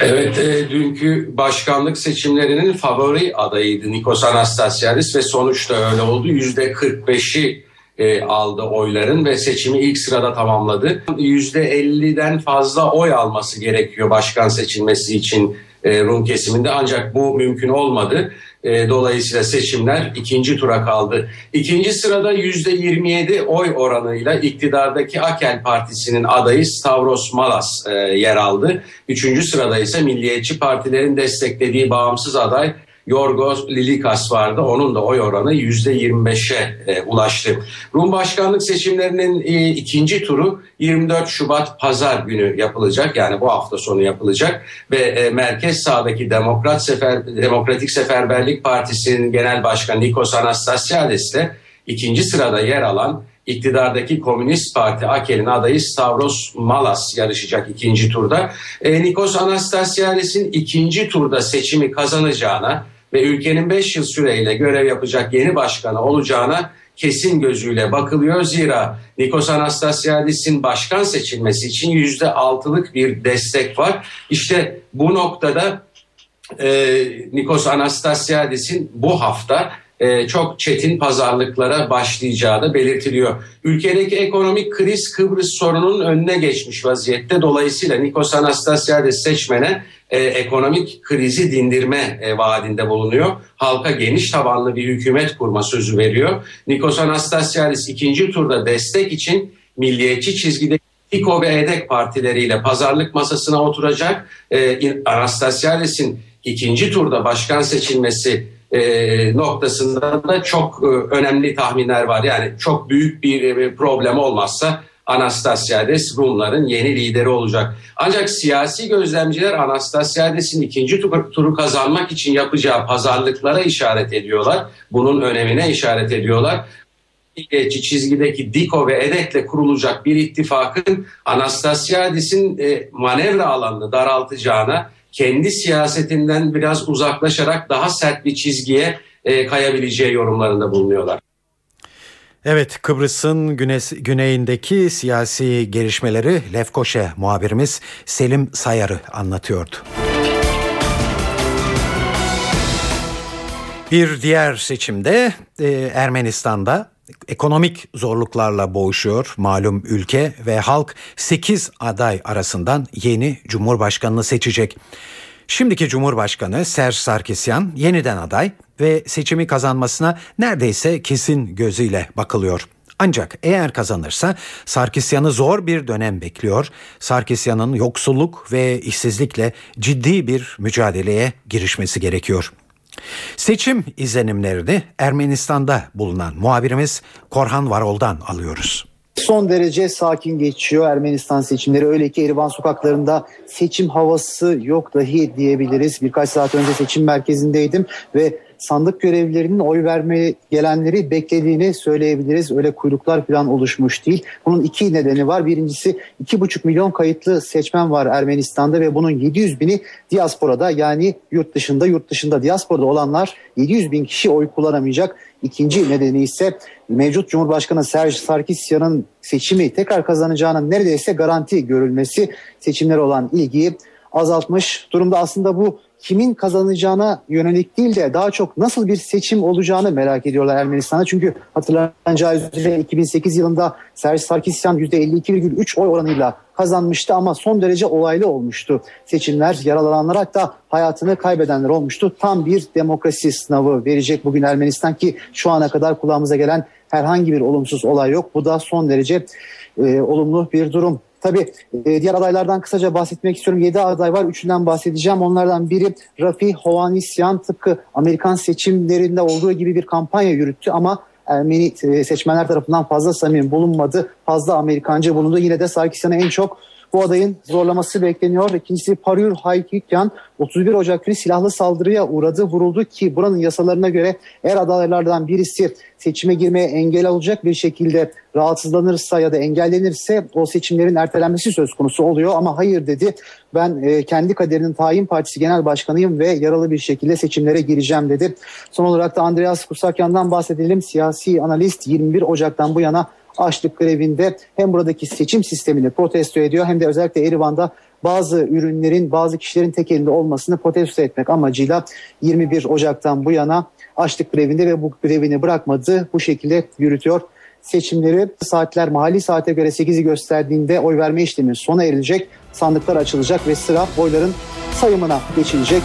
Evet, e, dünkü başkanlık seçimlerinin favori adayıydı Nikos Anastasiadis ve sonuçta öyle oldu. Yüzde 45'i e, aldı oyların ve seçimi ilk sırada tamamladı. Yüzde 50'den fazla oy alması gerekiyor başkan seçilmesi için e, Rum kesiminde ancak bu mümkün olmadı. E, dolayısıyla seçimler ikinci tura kaldı. İkinci sırada yüzde 27 oy oranıyla iktidardaki Akel Partisi'nin adayı Stavros Malas e, yer aldı. Üçüncü sırada ise Milliyetçi Partilerin desteklediği bağımsız aday Yorgos Lilikas vardı. Onun da oy oranı %25'e e, ulaştı. Rum başkanlık seçimlerinin e, ikinci turu 24 Şubat pazar günü yapılacak. Yani bu hafta sonu yapılacak ve e, merkez sağdaki Demokrat Sefer Demokratik Seferberlik Partisi'nin genel başkanı Nikos Anastasiadis ile ikinci sırada yer alan iktidardaki Komünist Parti AKEL'in adayı Stavros Malas yarışacak ikinci turda. E, Nikos Anastasiadis'in ikinci turda seçimi kazanacağına ve ülkenin 5 yıl süreyle görev yapacak yeni başkanı olacağına kesin gözüyle bakılıyor. Zira Nikos Anastasiadis'in başkan seçilmesi için yüzde altılık bir destek var. İşte bu noktada e, Nikos Anastasiadis'in bu hafta e, çok çetin pazarlıklara başlayacağı da belirtiliyor. Ülkedeki ekonomik kriz Kıbrıs sorunun önüne geçmiş vaziyette. Dolayısıyla Nikos Anastasiadis seçmene e, ekonomik krizi dindirme e, vaadinde bulunuyor. Halka geniş tabanlı bir hükümet kurma sözü veriyor. Nikos Anastasiadis ikinci turda destek için milliyetçi çizgide İKO ve EDEK partileriyle pazarlık masasına oturacak. Anastasiadis'in ikinci turda başkan seçilmesi e, noktasında da çok e, önemli tahminler var. Yani çok büyük bir e, problem olmazsa Anastasiades Rumların yeni lideri olacak. Ancak siyasi gözlemciler Anastasiades'in ikinci turu kazanmak için yapacağı pazarlıklara işaret ediyorlar. Bunun önemine işaret ediyorlar milliyetçi çizgideki Diko ve EDEK'le kurulacak bir ittifakın Anastasiadis'in e, manevra alanını daraltacağına, kendi siyasetinden biraz uzaklaşarak daha sert bir çizgiye e, kayabileceği yorumlarında bulunuyorlar. Evet Kıbrıs'ın güneyindeki siyasi gelişmeleri Lefkoşe muhabirimiz Selim Sayarı anlatıyordu. Bir diğer seçimde e, Ermenistan'da ekonomik zorluklarla boğuşuyor malum ülke ve halk 8 aday arasından yeni cumhurbaşkanını seçecek. Şimdiki Cumhurbaşkanı Serj Sarkisyan yeniden aday ve seçimi kazanmasına neredeyse kesin gözüyle bakılıyor. Ancak eğer kazanırsa Sarkisyan'ı zor bir dönem bekliyor. Sarkisyan'ın yoksulluk ve işsizlikle ciddi bir mücadeleye girişmesi gerekiyor. Seçim izlenimlerini Ermenistan'da bulunan muhabirimiz Korhan Varol'dan alıyoruz. Son derece sakin geçiyor Ermenistan seçimleri. Öyle ki Erivan sokaklarında seçim havası yok dahi diyebiliriz. Birkaç saat önce seçim merkezindeydim ve sandık görevlilerinin oy vermeye gelenleri beklediğini söyleyebiliriz. Öyle kuyruklar falan oluşmuş değil. Bunun iki nedeni var. Birincisi iki buçuk milyon kayıtlı seçmen var Ermenistan'da ve bunun 700 bini diasporada yani yurt dışında yurt dışında diasporada olanlar 700 bin kişi oy kullanamayacak. İkinci nedeni ise mevcut Cumhurbaşkanı Serj Sarkisyan'ın seçimi tekrar kazanacağının neredeyse garanti görülmesi seçimlere olan ilgiyi azaltmış durumda. Aslında bu kimin kazanacağına yönelik değil de daha çok nasıl bir seçim olacağını merak ediyorlar Ermenistan'da. Çünkü hatırlanacağı üzere 2008 yılında Serj Sarkisyan %52,3 oy oranıyla kazanmıştı ama son derece olaylı olmuştu. Seçimler yaralananlar hatta hayatını kaybedenler olmuştu. Tam bir demokrasi sınavı verecek bugün Ermenistan ki şu ana kadar kulağımıza gelen herhangi bir olumsuz olay yok. Bu da son derece e, olumlu bir durum. Tabii e, diğer adaylardan kısaca bahsetmek istiyorum. 7 aday var. Üçünden bahsedeceğim. Onlardan biri Rafi Hovanisyan tıpkı Amerikan seçimlerinde olduğu gibi bir kampanya yürüttü ama Ermeni e, seçmenler tarafından fazla samimi bulunmadı. Fazla Amerikancı bulundu. Yine de Sarkisyan'ı en çok bu adayın zorlaması bekleniyor. İkincisi Paryur Haykikyan 31 Ocak günü silahlı saldırıya uğradı, vuruldu ki buranın yasalarına göre eğer adaylardan birisi seçime girmeye engel olacak bir şekilde rahatsızlanırsa ya da engellenirse o seçimlerin ertelenmesi söz konusu oluyor ama hayır dedi. Ben e, kendi kaderinin tayin partisi genel başkanıyım ve yaralı bir şekilde seçimlere gireceğim dedi. Son olarak da Andreas Kusakyan'dan bahsedelim. Siyasi analist 21 Ocak'tan bu yana açlık grevinde hem buradaki seçim sistemini protesto ediyor hem de özellikle Erivan'da bazı ürünlerin bazı kişilerin tek elinde olmasını protesto etmek amacıyla 21 Ocak'tan bu yana açlık grevinde ve bu grevini bırakmadı. Bu şekilde yürütüyor. Seçimleri saatler mahalli saate göre 8'i gösterdiğinde oy verme işlemi sona erilecek. Sandıklar açılacak ve sıra oyların sayımına geçilecek.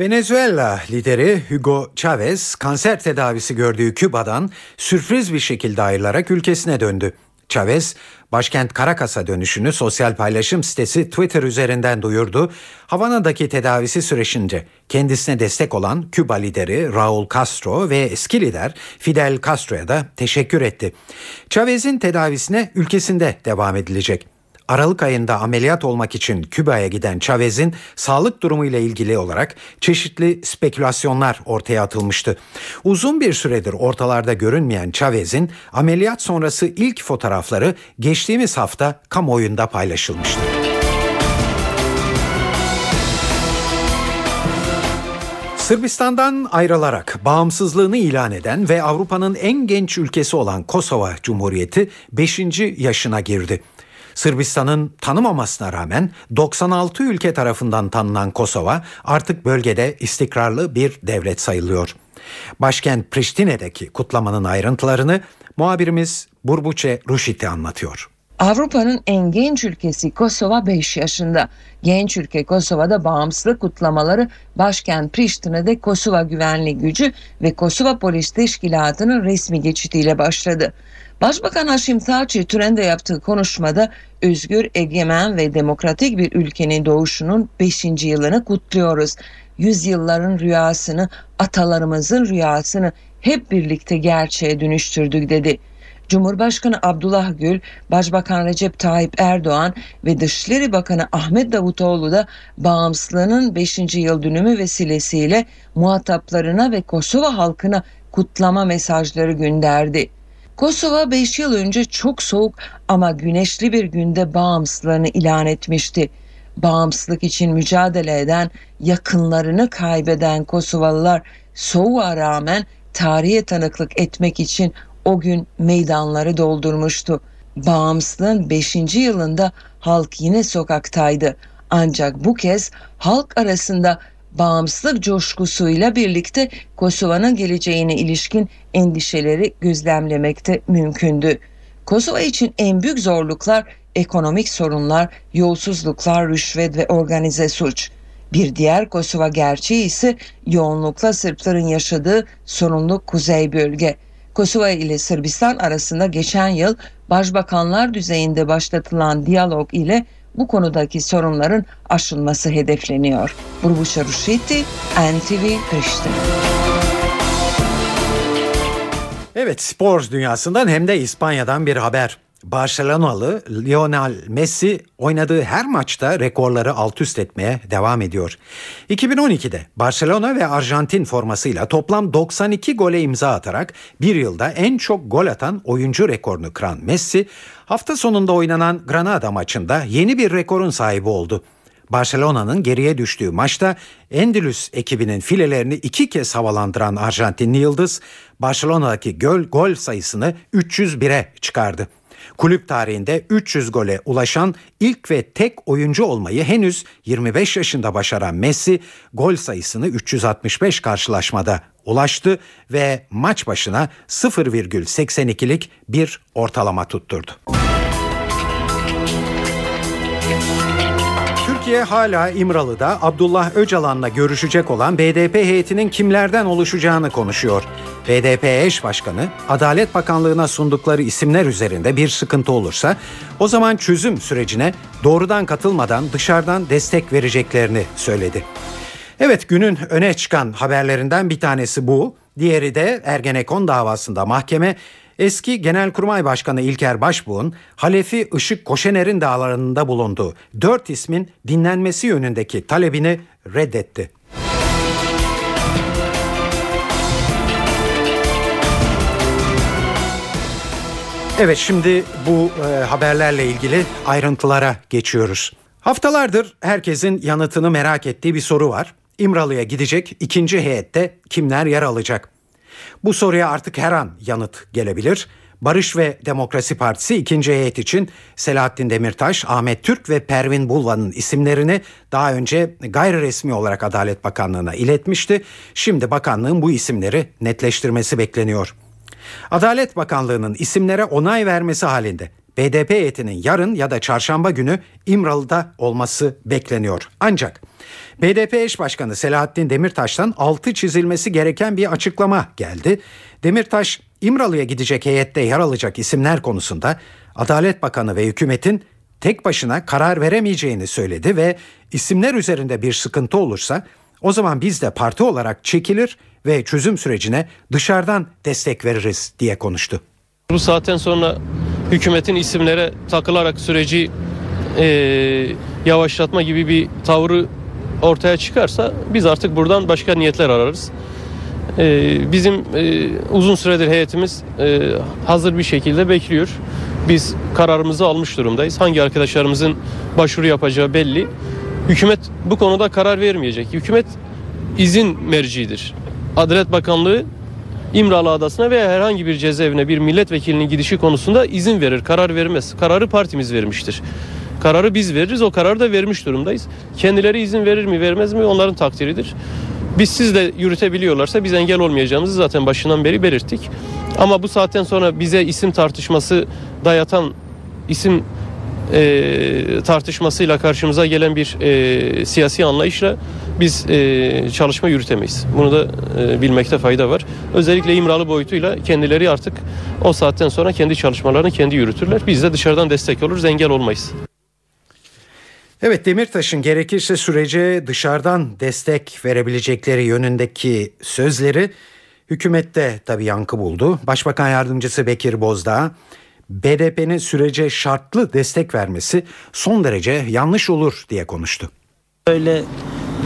Venezuela lideri Hugo Chavez kanser tedavisi gördüğü Küba'dan sürpriz bir şekilde ayrılarak ülkesine döndü. Chavez, başkent Caracas'a dönüşünü sosyal paylaşım sitesi Twitter üzerinden duyurdu. Havana'daki tedavisi süreçince kendisine destek olan Küba lideri Raul Castro ve eski lider Fidel Castro'ya da teşekkür etti. Chavez'in tedavisine ülkesinde devam edilecek. Aralık ayında ameliyat olmak için Küba'ya giden Chavez'in sağlık durumu ile ilgili olarak çeşitli spekülasyonlar ortaya atılmıştı. Uzun bir süredir ortalarda görünmeyen Chavez'in ameliyat sonrası ilk fotoğrafları geçtiğimiz hafta kamuoyunda paylaşılmıştı. Sırbistan'dan ayrılarak bağımsızlığını ilan eden ve Avrupa'nın en genç ülkesi olan Kosova Cumhuriyeti 5. yaşına girdi. Sırbistan'ın tanımamasına rağmen 96 ülke tarafından tanınan Kosova artık bölgede istikrarlı bir devlet sayılıyor. Başkent Priştine'deki kutlamanın ayrıntılarını muhabirimiz Burbuçe Ruşit'i anlatıyor. Avrupa'nın en genç ülkesi Kosova 5 yaşında. Genç ülke Kosova'da bağımsızlık kutlamaları başkent Priştine'de Kosova Güvenlik Gücü ve Kosova Polis Teşkilatı'nın resmi geçitiyle başladı. Başbakan Haşim Taçi törende yaptığı konuşmada özgür, egemen ve demokratik bir ülkenin doğuşunun 5. yılını kutluyoruz. Yüzyılların rüyasını, atalarımızın rüyasını hep birlikte gerçeğe dönüştürdük dedi. Cumhurbaşkanı Abdullah Gül, Başbakan Recep Tayyip Erdoğan ve Dışişleri Bakanı Ahmet Davutoğlu da bağımsızlığının 5. yıl dönümü vesilesiyle muhataplarına ve Kosova halkına kutlama mesajları gönderdi. Kosova 5 yıl önce çok soğuk ama güneşli bir günde bağımsızlığını ilan etmişti. Bağımsızlık için mücadele eden, yakınlarını kaybeden Kosovalılar soğuğa rağmen tarihe tanıklık etmek için o gün meydanları doldurmuştu. Bağımsızlığın 5. yılında halk yine sokaktaydı. Ancak bu kez halk arasında bağımsızlık coşkusuyla birlikte Kosova'nın geleceğine ilişkin endişeleri gözlemlemekte mümkündü. Kosova için en büyük zorluklar ekonomik sorunlar, yolsuzluklar, rüşvet ve organize suç. Bir diğer Kosova gerçeği ise yoğunlukla Sırpların yaşadığı sorunlu kuzey bölge. Kosova ile Sırbistan arasında geçen yıl başbakanlar düzeyinde başlatılan diyalog ile bu konudaki sorunların aşılması hedefleniyor. Burbuša Rušiti, NTV Priştine. Evet spor dünyasından hem de İspanya'dan bir haber. Barcelonalı Lionel Messi oynadığı her maçta rekorları alt üst etmeye devam ediyor. 2012'de Barcelona ve Arjantin formasıyla toplam 92 gole imza atarak bir yılda en çok gol atan oyuncu rekorunu kıran Messi hafta sonunda oynanan Granada maçında yeni bir rekorun sahibi oldu. Barcelona'nın geriye düştüğü maçta Endülüs ekibinin filelerini iki kez havalandıran Arjantinli Yıldız Barcelona'daki gol, gol sayısını 301'e çıkardı. Kulüp tarihinde 300 gole ulaşan ilk ve tek oyuncu olmayı henüz 25 yaşında başaran Messi gol sayısını 365 karşılaşmada ulaştı ve maç başına 0,82'lik bir ortalama tutturdu. Türkiye hala İmralı'da Abdullah Öcalan'la görüşecek olan BDP heyetinin kimlerden oluşacağını konuşuyor. BDP eş başkanı Adalet Bakanlığı'na sundukları isimler üzerinde bir sıkıntı olursa o zaman çözüm sürecine doğrudan katılmadan dışarıdan destek vereceklerini söyledi. Evet günün öne çıkan haberlerinden bir tanesi bu. Diğeri de Ergenekon davasında mahkeme Eski Genelkurmay Başkanı İlker Başbuğ'un Halefi Işık Koşener'in dağlarında bulunduğu dört ismin dinlenmesi yönündeki talebini reddetti. Evet şimdi bu e, haberlerle ilgili ayrıntılara geçiyoruz. Haftalardır herkesin yanıtını merak ettiği bir soru var. İmralı'ya gidecek ikinci heyette kimler yer alacak? Bu soruya artık her an yanıt gelebilir. Barış ve Demokrasi Partisi ikinci heyet için Selahattin Demirtaş, Ahmet Türk ve Pervin Bulvan'ın isimlerini daha önce gayri resmi olarak Adalet Bakanlığı'na iletmişti. Şimdi bakanlığın bu isimleri netleştirmesi bekleniyor. Adalet Bakanlığı'nın isimlere onay vermesi halinde BDP heyetinin yarın ya da çarşamba günü İmralı'da olması bekleniyor. Ancak BDP eş başkanı Selahattin Demirtaş'tan altı çizilmesi gereken bir açıklama geldi. Demirtaş İmralı'ya gidecek heyette yer alacak isimler konusunda Adalet Bakanı ve hükümetin tek başına karar veremeyeceğini söyledi ve isimler üzerinde bir sıkıntı olursa o zaman biz de parti olarak çekilir ve çözüm sürecine dışarıdan destek veririz diye konuştu. Bu saatten sonra hükümetin isimlere takılarak süreci e, yavaşlatma gibi bir tavrı ortaya çıkarsa biz artık buradan başka niyetler ararız. E, bizim e, uzun süredir heyetimiz e, hazır bir şekilde bekliyor. Biz kararımızı almış durumdayız. Hangi arkadaşlarımızın başvuru yapacağı belli. Hükümet bu konuda karar vermeyecek. Hükümet izin merciidir. Adalet Bakanlığı İmralı Adası'na veya herhangi bir cezaevine bir milletvekilinin gidişi konusunda izin verir, karar vermez. Kararı partimiz vermiştir. Kararı biz veririz, o kararı da vermiş durumdayız. Kendileri izin verir mi, vermez mi onların takdiridir. Biz siz de yürütebiliyorlarsa biz engel olmayacağımızı zaten başından beri belirttik. Ama bu saatten sonra bize isim tartışması dayatan isim e, tartışmasıyla karşımıza gelen bir e, siyasi anlayışla biz e, çalışma yürütemeyiz. Bunu da e, bilmekte fayda var. Özellikle İmralı boyutuyla kendileri artık o saatten sonra kendi çalışmalarını kendi yürütürler. Biz de dışarıdan destek oluruz, engel olmayız. Evet Demirtaş'ın gerekirse sürece dışarıdan destek verebilecekleri yönündeki sözleri hükümette tabii yankı buldu. Başbakan Yardımcısı Bekir Bozdağ BDP'nin sürece şartlı destek vermesi son derece yanlış olur diye konuştu. Öyle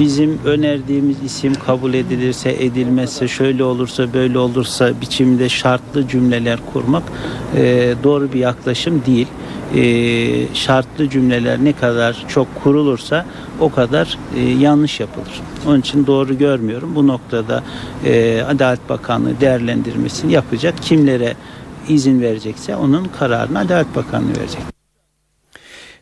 bizim önerdiğimiz isim kabul edilirse edilmezse şöyle olursa böyle olursa biçimde şartlı cümleler kurmak e, doğru bir yaklaşım değil. E, şartlı cümleler ne kadar çok kurulursa o kadar e, yanlış yapılır. Onun için doğru görmüyorum. Bu noktada e, Adalet Bakanlığı değerlendirmesini yapacak. Kimlere izin verecekse onun kararını Adalet Bakanlığı verecek.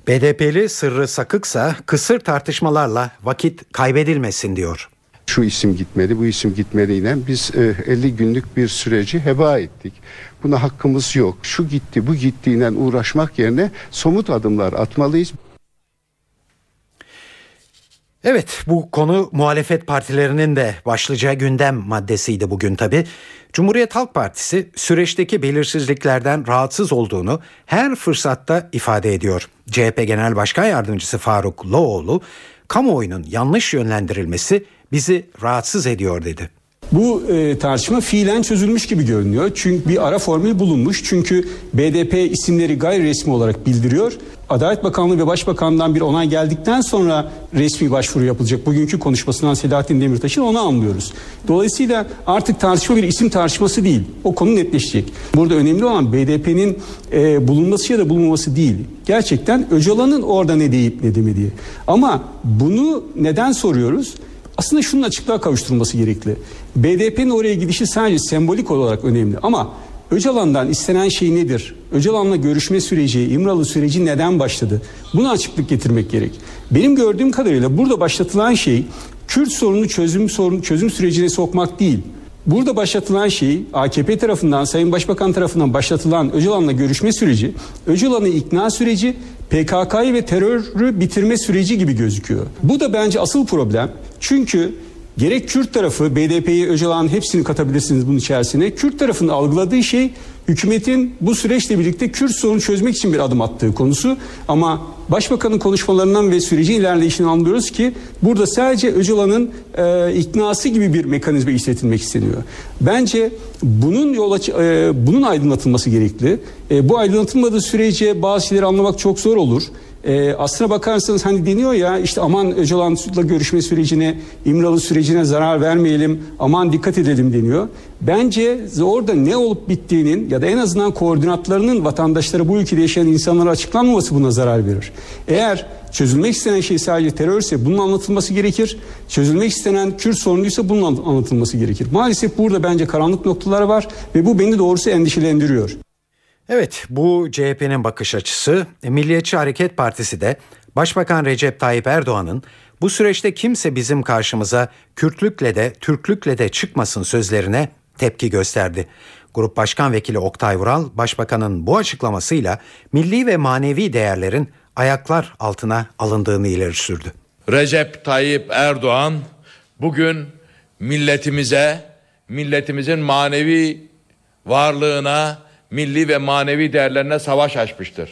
BDP'li Sırrı Sakıksa kısır tartışmalarla vakit kaybedilmesin diyor. Şu isim gitmedi, bu isim gitmediğiyle biz e, 50 günlük bir süreci heba ettik. Buna hakkımız yok. Şu gitti, bu gittiğiyle uğraşmak yerine somut adımlar atmalıyız. Evet bu konu muhalefet partilerinin de başlıca gündem maddesiydi bugün tabi. Cumhuriyet Halk Partisi süreçteki belirsizliklerden rahatsız olduğunu her fırsatta ifade ediyor. CHP Genel Başkan Yardımcısı Faruk Loğlu kamuoyunun yanlış yönlendirilmesi bizi rahatsız ediyor dedi. Bu e, tartışma fiilen çözülmüş gibi görünüyor. Çünkü bir ara formül bulunmuş. Çünkü BDP isimleri gayri resmi olarak bildiriyor. Adalet Bakanlığı ve Başbakan'dan bir onay geldikten sonra resmi başvuru yapılacak. Bugünkü konuşmasından Selahattin Demirtaş'ın onu anlıyoruz. Dolayısıyla artık tartışma bir isim tartışması değil. O konu netleşecek. Burada önemli olan BDP'nin e, bulunması ya da bulunmaması değil. Gerçekten Öcalan'ın orada ne deyip ne demediği. Ama bunu neden soruyoruz? Aslında şunun açıklığa kavuşturulması gerekli. BDP'nin oraya gidişi sadece sembolik olarak önemli ama Öcalan'dan istenen şey nedir? Öcalan'la görüşme süreci, İmralı süreci neden başladı? Buna açıklık getirmek gerek. Benim gördüğüm kadarıyla burada başlatılan şey Kürt sorunu çözüm sorunu çözüm sürecine sokmak değil. Burada başlatılan şey AKP tarafından, Sayın Başbakan tarafından başlatılan Öcalan'la görüşme süreci, Öcalan'ı ikna süreci, PKK'yı ve terörü bitirme süreci gibi gözüküyor. Bu da bence asıl problem. Çünkü gerek Kürt tarafı, BDP'yi, Öcalan'ın hepsini katabilirsiniz bunun içerisine. Kürt tarafının algıladığı şey hükümetin bu süreçle birlikte Kürt sorunu çözmek için bir adım attığı konusu. Ama Başbakanın konuşmalarından ve sürecin ilerleyişini anlıyoruz ki burada sadece Öcalan'ın e, iknası gibi bir mekanizma işletilmek isteniyor. Bence bunun yol aç- e, bunun aydınlatılması gerekli. E, bu aydınlatılmadığı sürece bazı şeyleri anlamak çok zor olur. E, aslına bakarsanız hani deniyor ya işte aman Öcalan'la görüşme sürecine, İmralı sürecine zarar vermeyelim, aman dikkat edelim deniyor. Bence orada ne olup bittiğinin ya da en azından koordinatlarının vatandaşlara bu ülkede yaşayan insanlara açıklanmaması buna zarar verir. Eğer çözülmek istenen şey sadece terörse bunun anlatılması gerekir. Çözülmek istenen Kürt sorunuysa bunun an- anlatılması gerekir. Maalesef burada bence karanlık noktalar var ve bu beni doğrusu endişelendiriyor. Evet bu CHP'nin bakış açısı. E, Milliyetçi Hareket Partisi de Başbakan Recep Tayyip Erdoğan'ın bu süreçte kimse bizim karşımıza Kürtlükle de Türklükle de çıkmasın sözlerine tepki gösterdi. Grup Başkan Vekili Oktay Vural, Başbakanın bu açıklamasıyla milli ve manevi değerlerin ayaklar altına alındığını ileri sürdü. Recep Tayyip Erdoğan bugün milletimize, milletimizin manevi varlığına, milli ve manevi değerlerine savaş açmıştır.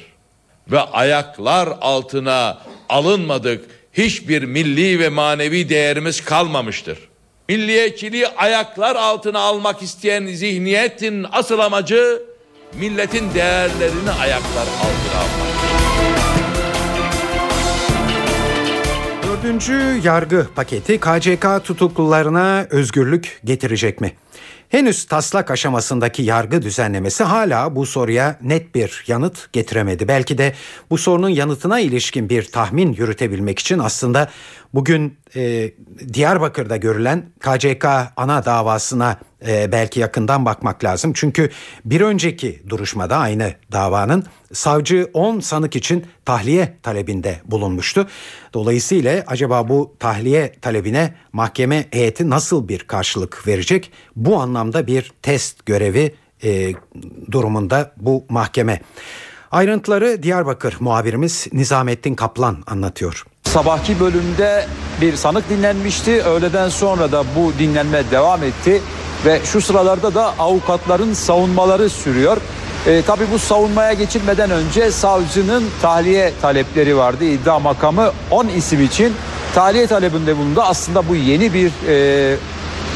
Ve ayaklar altına alınmadık hiçbir milli ve manevi değerimiz kalmamıştır. Milliyetçiliği ayaklar altına almak isteyen zihniyetin asıl amacı milletin değerlerini ayaklar altına almak. Dördüncü yargı paketi KCK tutuklularına özgürlük getirecek mi? Henüz taslak aşamasındaki yargı düzenlemesi hala bu soruya net bir yanıt getiremedi. Belki de bu sorunun yanıtına ilişkin bir tahmin yürütebilmek için aslında bugün e, Diyarbakır'da görülen KCK ana davasına e, belki yakından bakmak lazım. Çünkü bir önceki duruşmada aynı davanın savcı 10 sanık için tahliye talebinde bulunmuştu. Dolayısıyla acaba bu tahliye talebine mahkeme heyeti nasıl bir karşılık verecek? Bu anlamda bir test görevi e, durumunda bu mahkeme. Ayrıntıları Diyarbakır muhabirimiz Nizamettin Kaplan anlatıyor. Sabahki bölümde bir sanık dinlenmişti. Öğleden sonra da bu dinlenme devam etti ve şu sıralarda da avukatların savunmaları sürüyor. E, tabii bu savunmaya geçilmeden önce savcının tahliye talepleri vardı. İddia makamı 10 isim için tahliye talebinde bulundu. Aslında bu yeni bir e,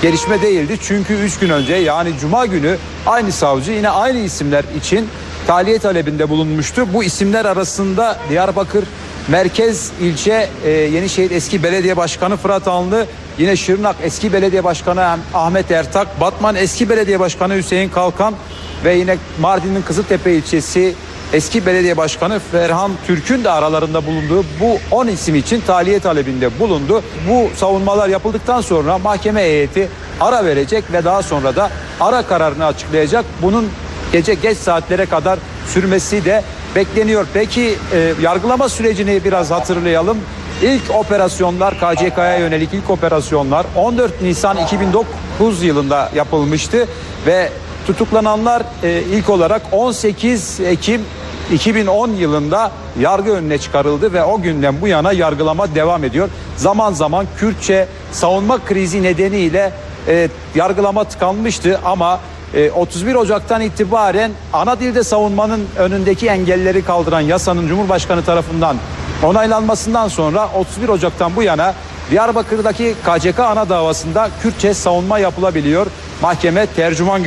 gelişme değildi. Çünkü 3 gün önce yani cuma günü aynı savcı yine aynı isimler için tahliye talebinde bulunmuştu. Bu isimler arasında Diyarbakır Merkez ilçe e, Yenişehir eski belediye başkanı Fırat Anlı, yine Şırnak eski belediye başkanı Ahmet Ertak, Batman eski belediye başkanı Hüseyin Kalkan ve yine Mardin'in Kızıltepe ilçesi eski belediye başkanı Ferhan Türk'ün de aralarında bulunduğu bu 10 isim için tahliye talebinde bulundu. Bu savunmalar yapıldıktan sonra mahkeme heyeti ara verecek ve daha sonra da ara kararını açıklayacak. Bunun gece geç saatlere kadar sürmesi de bekleniyor. Peki e, yargılama sürecini biraz hatırlayalım. İlk operasyonlar KCK'ya yönelik ilk operasyonlar 14 Nisan 2009 yılında yapılmıştı ve tutuklananlar e, ilk olarak 18 Ekim 2010 yılında yargı önüne çıkarıldı ve o günden bu yana yargılama devam ediyor. Zaman zaman Kürtçe savunma krizi nedeniyle e, yargılama tıkanmıştı ama 31 Ocak'tan itibaren ana dilde savunmanın önündeki engelleri kaldıran yasanın Cumhurbaşkanı tarafından onaylanmasından sonra 31 Ocak'tan bu yana Diyarbakır'daki KCK ana davasında Kürtçe savunma yapılabiliyor. Mahkeme tercüman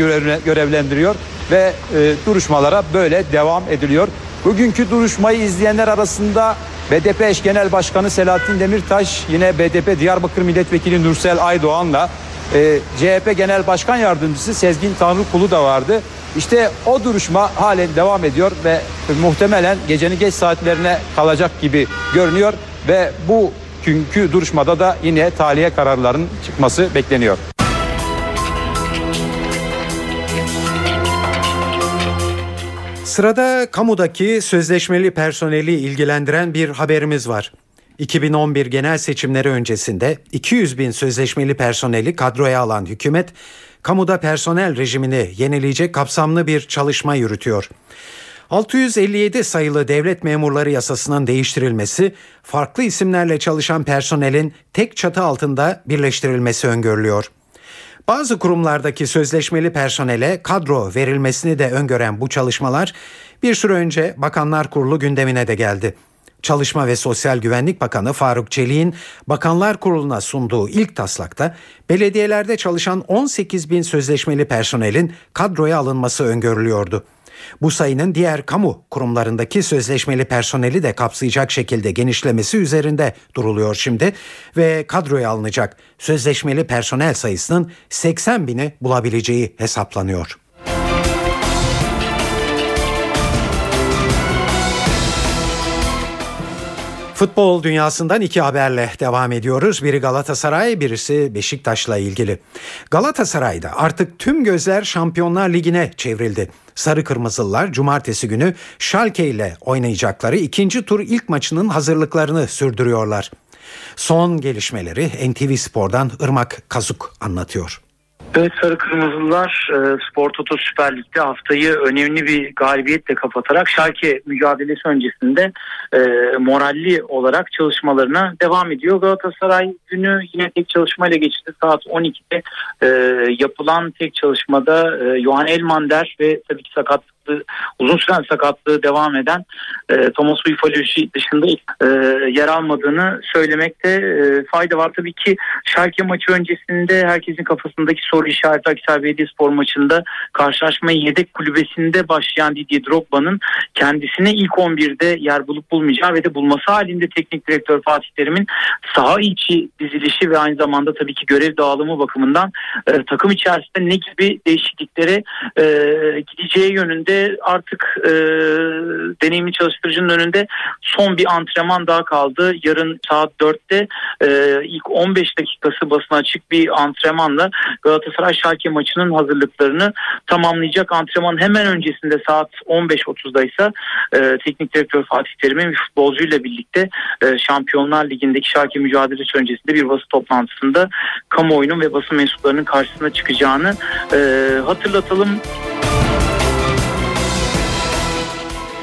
görevlendiriyor ve e, duruşmalara böyle devam ediliyor. Bugünkü duruşmayı izleyenler arasında BDP eş genel başkanı Selahattin Demirtaş yine BDP Diyarbakır milletvekili Nursel Aydoğan'la e, CHP genel başkan yardımcısı Sezgin Tanrıkulu da vardı. İşte o duruşma halen devam ediyor ve muhtemelen gecenin geç saatlerine kalacak gibi görünüyor ve bu günkü duruşmada da yine tahliye kararlarının çıkması bekleniyor. Sırada kamudaki sözleşmeli personeli ilgilendiren bir haberimiz var. 2011 genel seçimleri öncesinde 200 bin sözleşmeli personeli kadroya alan hükümet, kamuda personel rejimini yenileyecek kapsamlı bir çalışma yürütüyor. 657 sayılı devlet memurları yasasının değiştirilmesi, farklı isimlerle çalışan personelin tek çatı altında birleştirilmesi öngörülüyor. Bazı kurumlardaki sözleşmeli personele kadro verilmesini de öngören bu çalışmalar bir süre önce Bakanlar Kurulu gündemine de geldi. Çalışma ve Sosyal Güvenlik Bakanı Faruk Çelik'in Bakanlar Kurulu'na sunduğu ilk taslakta belediyelerde çalışan 18 bin sözleşmeli personelin kadroya alınması öngörülüyordu. Bu sayının diğer kamu kurumlarındaki sözleşmeli personeli de kapsayacak şekilde genişlemesi üzerinde duruluyor şimdi ve kadroya alınacak sözleşmeli personel sayısının 80 bini bulabileceği hesaplanıyor. Futbol dünyasından iki haberle devam ediyoruz. Biri Galatasaray, birisi Beşiktaş'la ilgili. Galatasaray'da artık tüm gözler Şampiyonlar Ligi'ne çevrildi. Sarı Kırmızılılar cumartesi günü Schalke ile oynayacakları ikinci tur ilk maçının hazırlıklarını sürdürüyorlar. Son gelişmeleri NTV Spor'dan Irmak Kazuk anlatıyor. Evet Sarı Kırmızılar e, Spor Toto Süper Lig'de haftayı önemli bir galibiyetle kapatarak Şalke mücadelesi öncesinde e, moralli olarak çalışmalarına devam ediyor. Galatasaray günü yine tek çalışmayla geçti. Saat 12'de e, yapılan tek çalışmada e, Johan Elmander ve tabii ki sakat sakatlığı, uzun süren sakatlığı devam eden e, Thomas Ufaloji dışında e, yer almadığını söylemekte e, fayda var. Tabii ki Schalke maçı öncesinde herkesin kafasındaki soru işareti Akisar Belediyespor maçında karşılaşmayı yedek kulübesinde başlayan Didier Drogba'nın kendisine ilk 11'de yer bulup bulmayacağı ve de bulması halinde teknik direktör Fatih Terim'in saha içi dizilişi ve aynı zamanda tabii ki görev dağılımı bakımından e, takım içerisinde ne gibi değişikliklere e, gideceği yönünde artık e, deneyimli çalıştırıcının önünde son bir antrenman daha kaldı. Yarın saat 4'te e, ilk 15 dakikası basına açık bir antrenmanla Galatasaray Şalke maçının hazırlıklarını tamamlayacak. Antrenman hemen öncesinde saat 15.30'da ise e, teknik direktör Fatih Terim'in futbolcuyla birlikte e, Şampiyonlar Ligi'ndeki Şalke mücadelesi öncesinde bir basın toplantısında kamuoyunun ve basın mensuplarının karşısına çıkacağını e, hatırlatalım.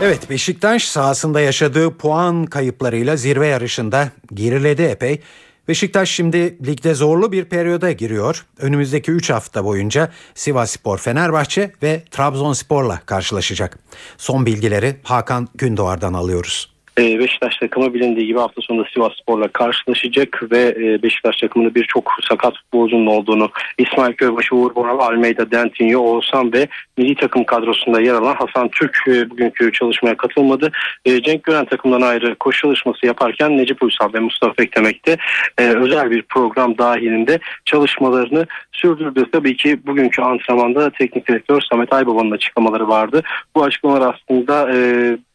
Evet Beşiktaş sahasında yaşadığı puan kayıplarıyla zirve yarışında geriledi epey. Beşiktaş şimdi ligde zorlu bir periyoda giriyor. Önümüzdeki 3 hafta boyunca Sivasspor, Fenerbahçe ve Trabzonspor'la karşılaşacak. Son bilgileri Hakan Gündoğar'dan alıyoruz. Ee, Beşiktaş takımı bilindiği gibi hafta sonunda Sivas Spor'la karşılaşacak ve e, Beşiktaş takımında birçok sakat futbolcunun olduğunu İsmail Köybaşı, Uğur Boral, Almeida, Dentinho, Oğuzhan ve milli takım kadrosunda yer alan Hasan Türk e, bugünkü çalışmaya katılmadı. E, Cenk Gören takımdan ayrı koşu çalışması yaparken Necip Uysal ve Mustafa Beklemek de özel bir program dahilinde çalışmalarını sürdürdü. Tabii ki bugünkü antrenmanda teknik direktör Samet Aybaba'nın açıklamaları vardı. Bu açıklamalar aslında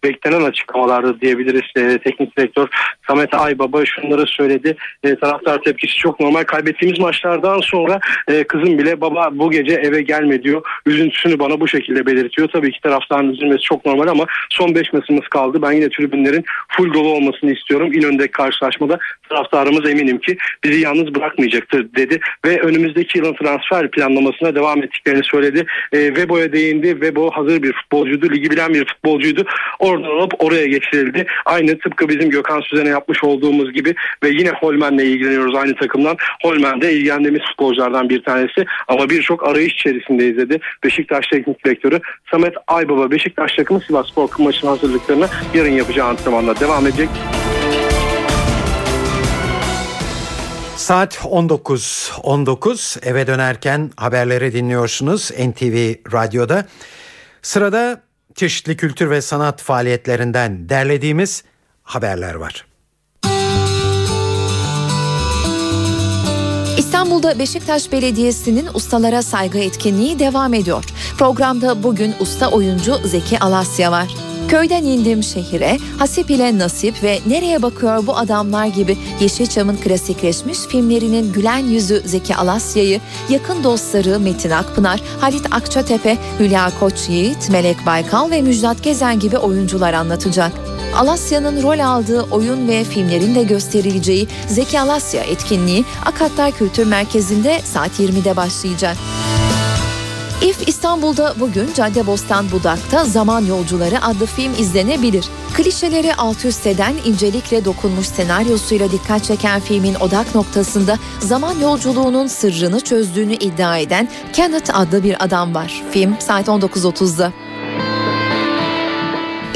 beklenen açıklamalardı diyebiliriz. E, teknik direktör Samet Aybaba şunları söyledi. E, taraftar tepkisi çok normal. Kaybettiğimiz maçlardan sonra e, kızım bile baba bu gece eve gelme diyor. Üzüntüsünü bana bu şekilde belirtiyor. Tabii ki taraftarın üzülmesi çok normal ama son 5 maçımız kaldı. Ben yine tribünlerin full dolu olmasını istiyorum. İnönü'ndeki karşılaşmada taraftarımız eminim ki bizi yalnız bırakmayacaktır dedi ve önümüzdeki yılın transfer planlamasına devam ettiklerini söyledi. E, Vebo'ya değindi. Vebo hazır bir futbolcuydu. Ligi bilen bir futbolcuydu. Oradan alıp oraya geçirildi. Aynı tıpkı bizim Gökhan Süzen'e yapmış olduğumuz gibi ve yine Holmen'le ilgileniyoruz aynı takımdan. Holmen de ilgilendiğimiz futbolculardan bir tanesi ama birçok arayış içerisindeyiz dedi. Beşiktaş Teknik Direktörü Samet Aybaba Beşiktaş takımı Sivas Spor maçının hazırlıklarını yarın yapacağı antrenmanla devam edecek. Saat 19.19 19, eve dönerken haberleri dinliyorsunuz NTV Radyo'da. Sırada çeşitli kültür ve sanat faaliyetlerinden derlediğimiz haberler var. İstanbul'da Beşiktaş Belediyesi'nin ustalara saygı etkinliği devam ediyor. Programda bugün usta oyuncu Zeki Alasya var. Köyden indim şehire, hasip ile nasip ve nereye bakıyor bu adamlar gibi Yeşilçam'ın klasikleşmiş filmlerinin gülen yüzü Zeki Alasya'yı, yakın dostları Metin Akpınar, Halit Akçatepe, Hülya Koçyiğit, Melek Baykal ve Müjdat Gezen gibi oyuncular anlatacak. Alasya'nın rol aldığı oyun ve filmlerin de gösterileceği Zeki Alasya etkinliği Akatlar Kültür Merkezi'nde saat 20'de başlayacak. İF İstanbul'da bugün Caddebostan Budak'ta Zaman Yolcuları adlı film izlenebilir. Klişeleri alt üst eden incelikle dokunmuş senaryosuyla dikkat çeken filmin odak noktasında zaman yolculuğunun sırrını çözdüğünü iddia eden Kenneth adlı bir adam var. Film saat 19.30'da.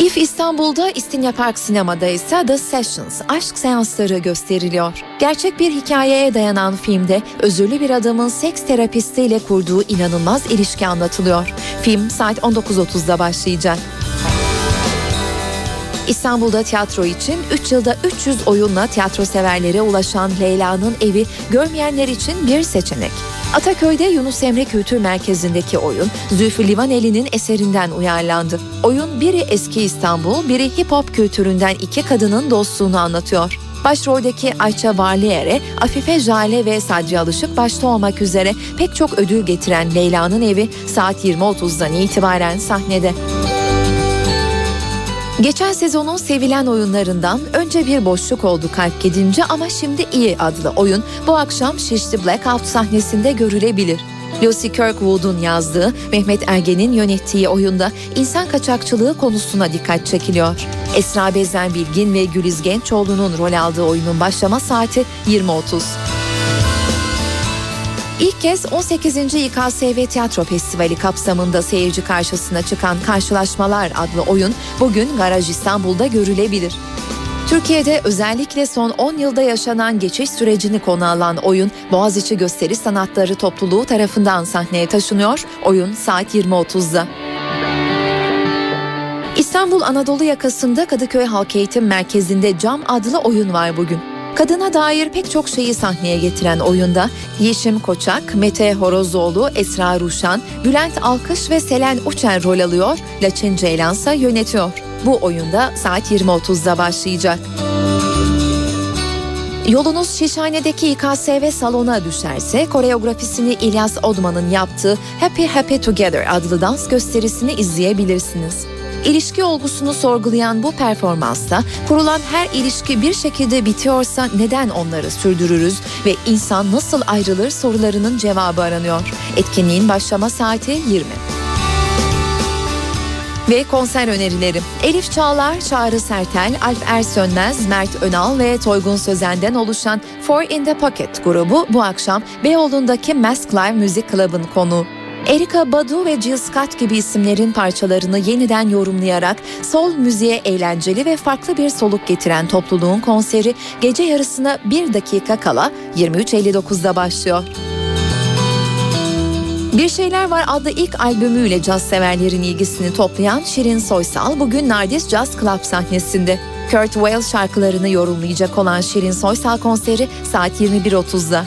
İF İstanbul'da İstinye Park Sinema'da ise The Sessions, aşk seansları gösteriliyor. Gerçek bir hikayeye dayanan filmde özürlü bir adamın seks terapistiyle kurduğu inanılmaz ilişki anlatılıyor. Film saat 19.30'da başlayacak. İstanbul'da tiyatro için 3 yılda 300 oyunla tiyatro severlere ulaşan Leyla'nın evi görmeyenler için bir seçenek. Ataköy'de Yunus Emre Kültür Merkezi'ndeki oyun Zülfü Livaneli'nin eserinden uyarlandı. Oyun biri eski İstanbul, biri hip hop kültüründen iki kadının dostluğunu anlatıyor. Başroldeki Ayça Varliyer'e, Afife Jale ve Sadri Alışık başta olmak üzere pek çok ödül getiren Leyla'nın evi saat 20.30'dan itibaren sahnede. Geçen sezonun sevilen oyunlarından önce bir boşluk oldu kalp gidince ama şimdi iyi adlı oyun bu akşam Şişli Blackout sahnesinde görülebilir. Lucy Kirkwood'un yazdığı, Mehmet Ergen'in yönettiği oyunda insan kaçakçılığı konusuna dikkat çekiliyor. Esra Bezen Bilgin ve Güliz Gençoğlu'nun rol aldığı oyunun başlama saati 20.30. İlk kez 18. İKSV Tiyatro Festivali kapsamında seyirci karşısına çıkan Karşılaşmalar adlı oyun bugün Garaj İstanbul'da görülebilir. Türkiye'de özellikle son 10 yılda yaşanan geçiş sürecini konu alan oyun Boğaziçi Gösteri Sanatları Topluluğu tarafından sahneye taşınıyor. Oyun saat 20.30'da. İstanbul Anadolu yakasında Kadıköy Halk Eğitim Merkezi'nde Cam adlı oyun var bugün. Kadına dair pek çok şeyi sahneye getiren oyunda Yeşim Koçak, Mete Horozoğlu, Esra Ruşan, Bülent Alkış ve Selen Uçer rol alıyor, Laçin Ceylan ise yönetiyor. Bu oyunda saat 20.30'da başlayacak. Yolunuz Şişhane'deki İKSV salona düşerse koreografisini İlyas Odman'ın yaptığı Happy Happy Together adlı dans gösterisini izleyebilirsiniz. İlişki olgusunu sorgulayan bu performansta kurulan her ilişki bir şekilde bitiyorsa neden onları sürdürürüz ve insan nasıl ayrılır sorularının cevabı aranıyor. Etkinliğin başlama saati 20. Ve konser önerileri. Elif Çağlar, Çağrı Sertel, Alp Ersönmez, Mert Önal ve Toygun Sözen'den oluşan Four in the Pocket grubu bu akşam Beyoğlu'ndaki Mask Live Music Club'ın konuğu. Erika Badu ve Jill Scott gibi isimlerin parçalarını yeniden yorumlayarak sol müziğe eğlenceli ve farklı bir soluk getiren topluluğun konseri gece yarısına bir dakika kala 23.59'da başlıyor. Bir Şeyler Var adlı ilk albümüyle caz severlerin ilgisini toplayan Şirin Soysal bugün Nardis Jazz Club sahnesinde. Kurt Weill şarkılarını yorumlayacak olan Şirin Soysal konseri saat 21.30'da.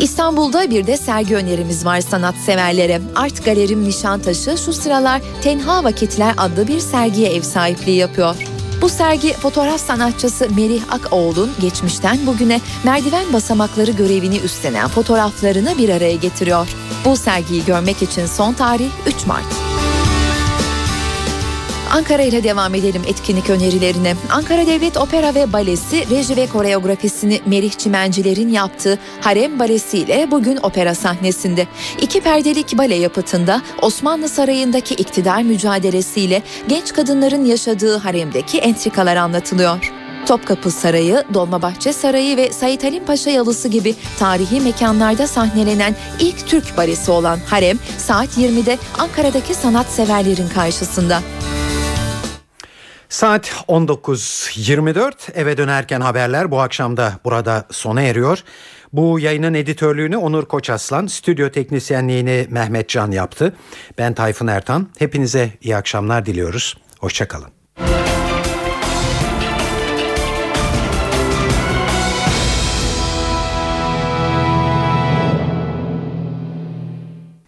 İstanbul'da bir de sergi önerimiz var sanatseverlere. Art Galerim Nişantaşı şu sıralar Tenha Vakitler adlı bir sergiye ev sahipliği yapıyor. Bu sergi fotoğraf sanatçısı Merih Akoğlu'nun geçmişten bugüne merdiven basamakları görevini üstlenen fotoğraflarını bir araya getiriyor. Bu sergiyi görmek için son tarih 3 Mart. Ankara ile devam edelim etkinlik önerilerine. Ankara Devlet Opera ve Balesi reji ve koreografisini Merih Çimenciler'in yaptığı Harem Balesi ile bugün opera sahnesinde. İki perdelik bale yapıtında Osmanlı Sarayı'ndaki iktidar mücadelesiyle genç kadınların yaşadığı haremdeki entrikalar anlatılıyor. Topkapı Sarayı, Dolmabahçe Sarayı ve Sait Halim Paşa Yalısı gibi tarihi mekanlarda sahnelenen ilk Türk balesi olan Harem saat 20'de Ankara'daki sanatseverlerin karşısında. Saat 19.24 eve dönerken haberler bu akşam da burada sona eriyor. Bu yayının editörlüğünü Onur Koçaslan, stüdyo teknisyenliğini Mehmet Can yaptı. Ben Tayfun Ertan. Hepinize iyi akşamlar diliyoruz. Hoşçakalın.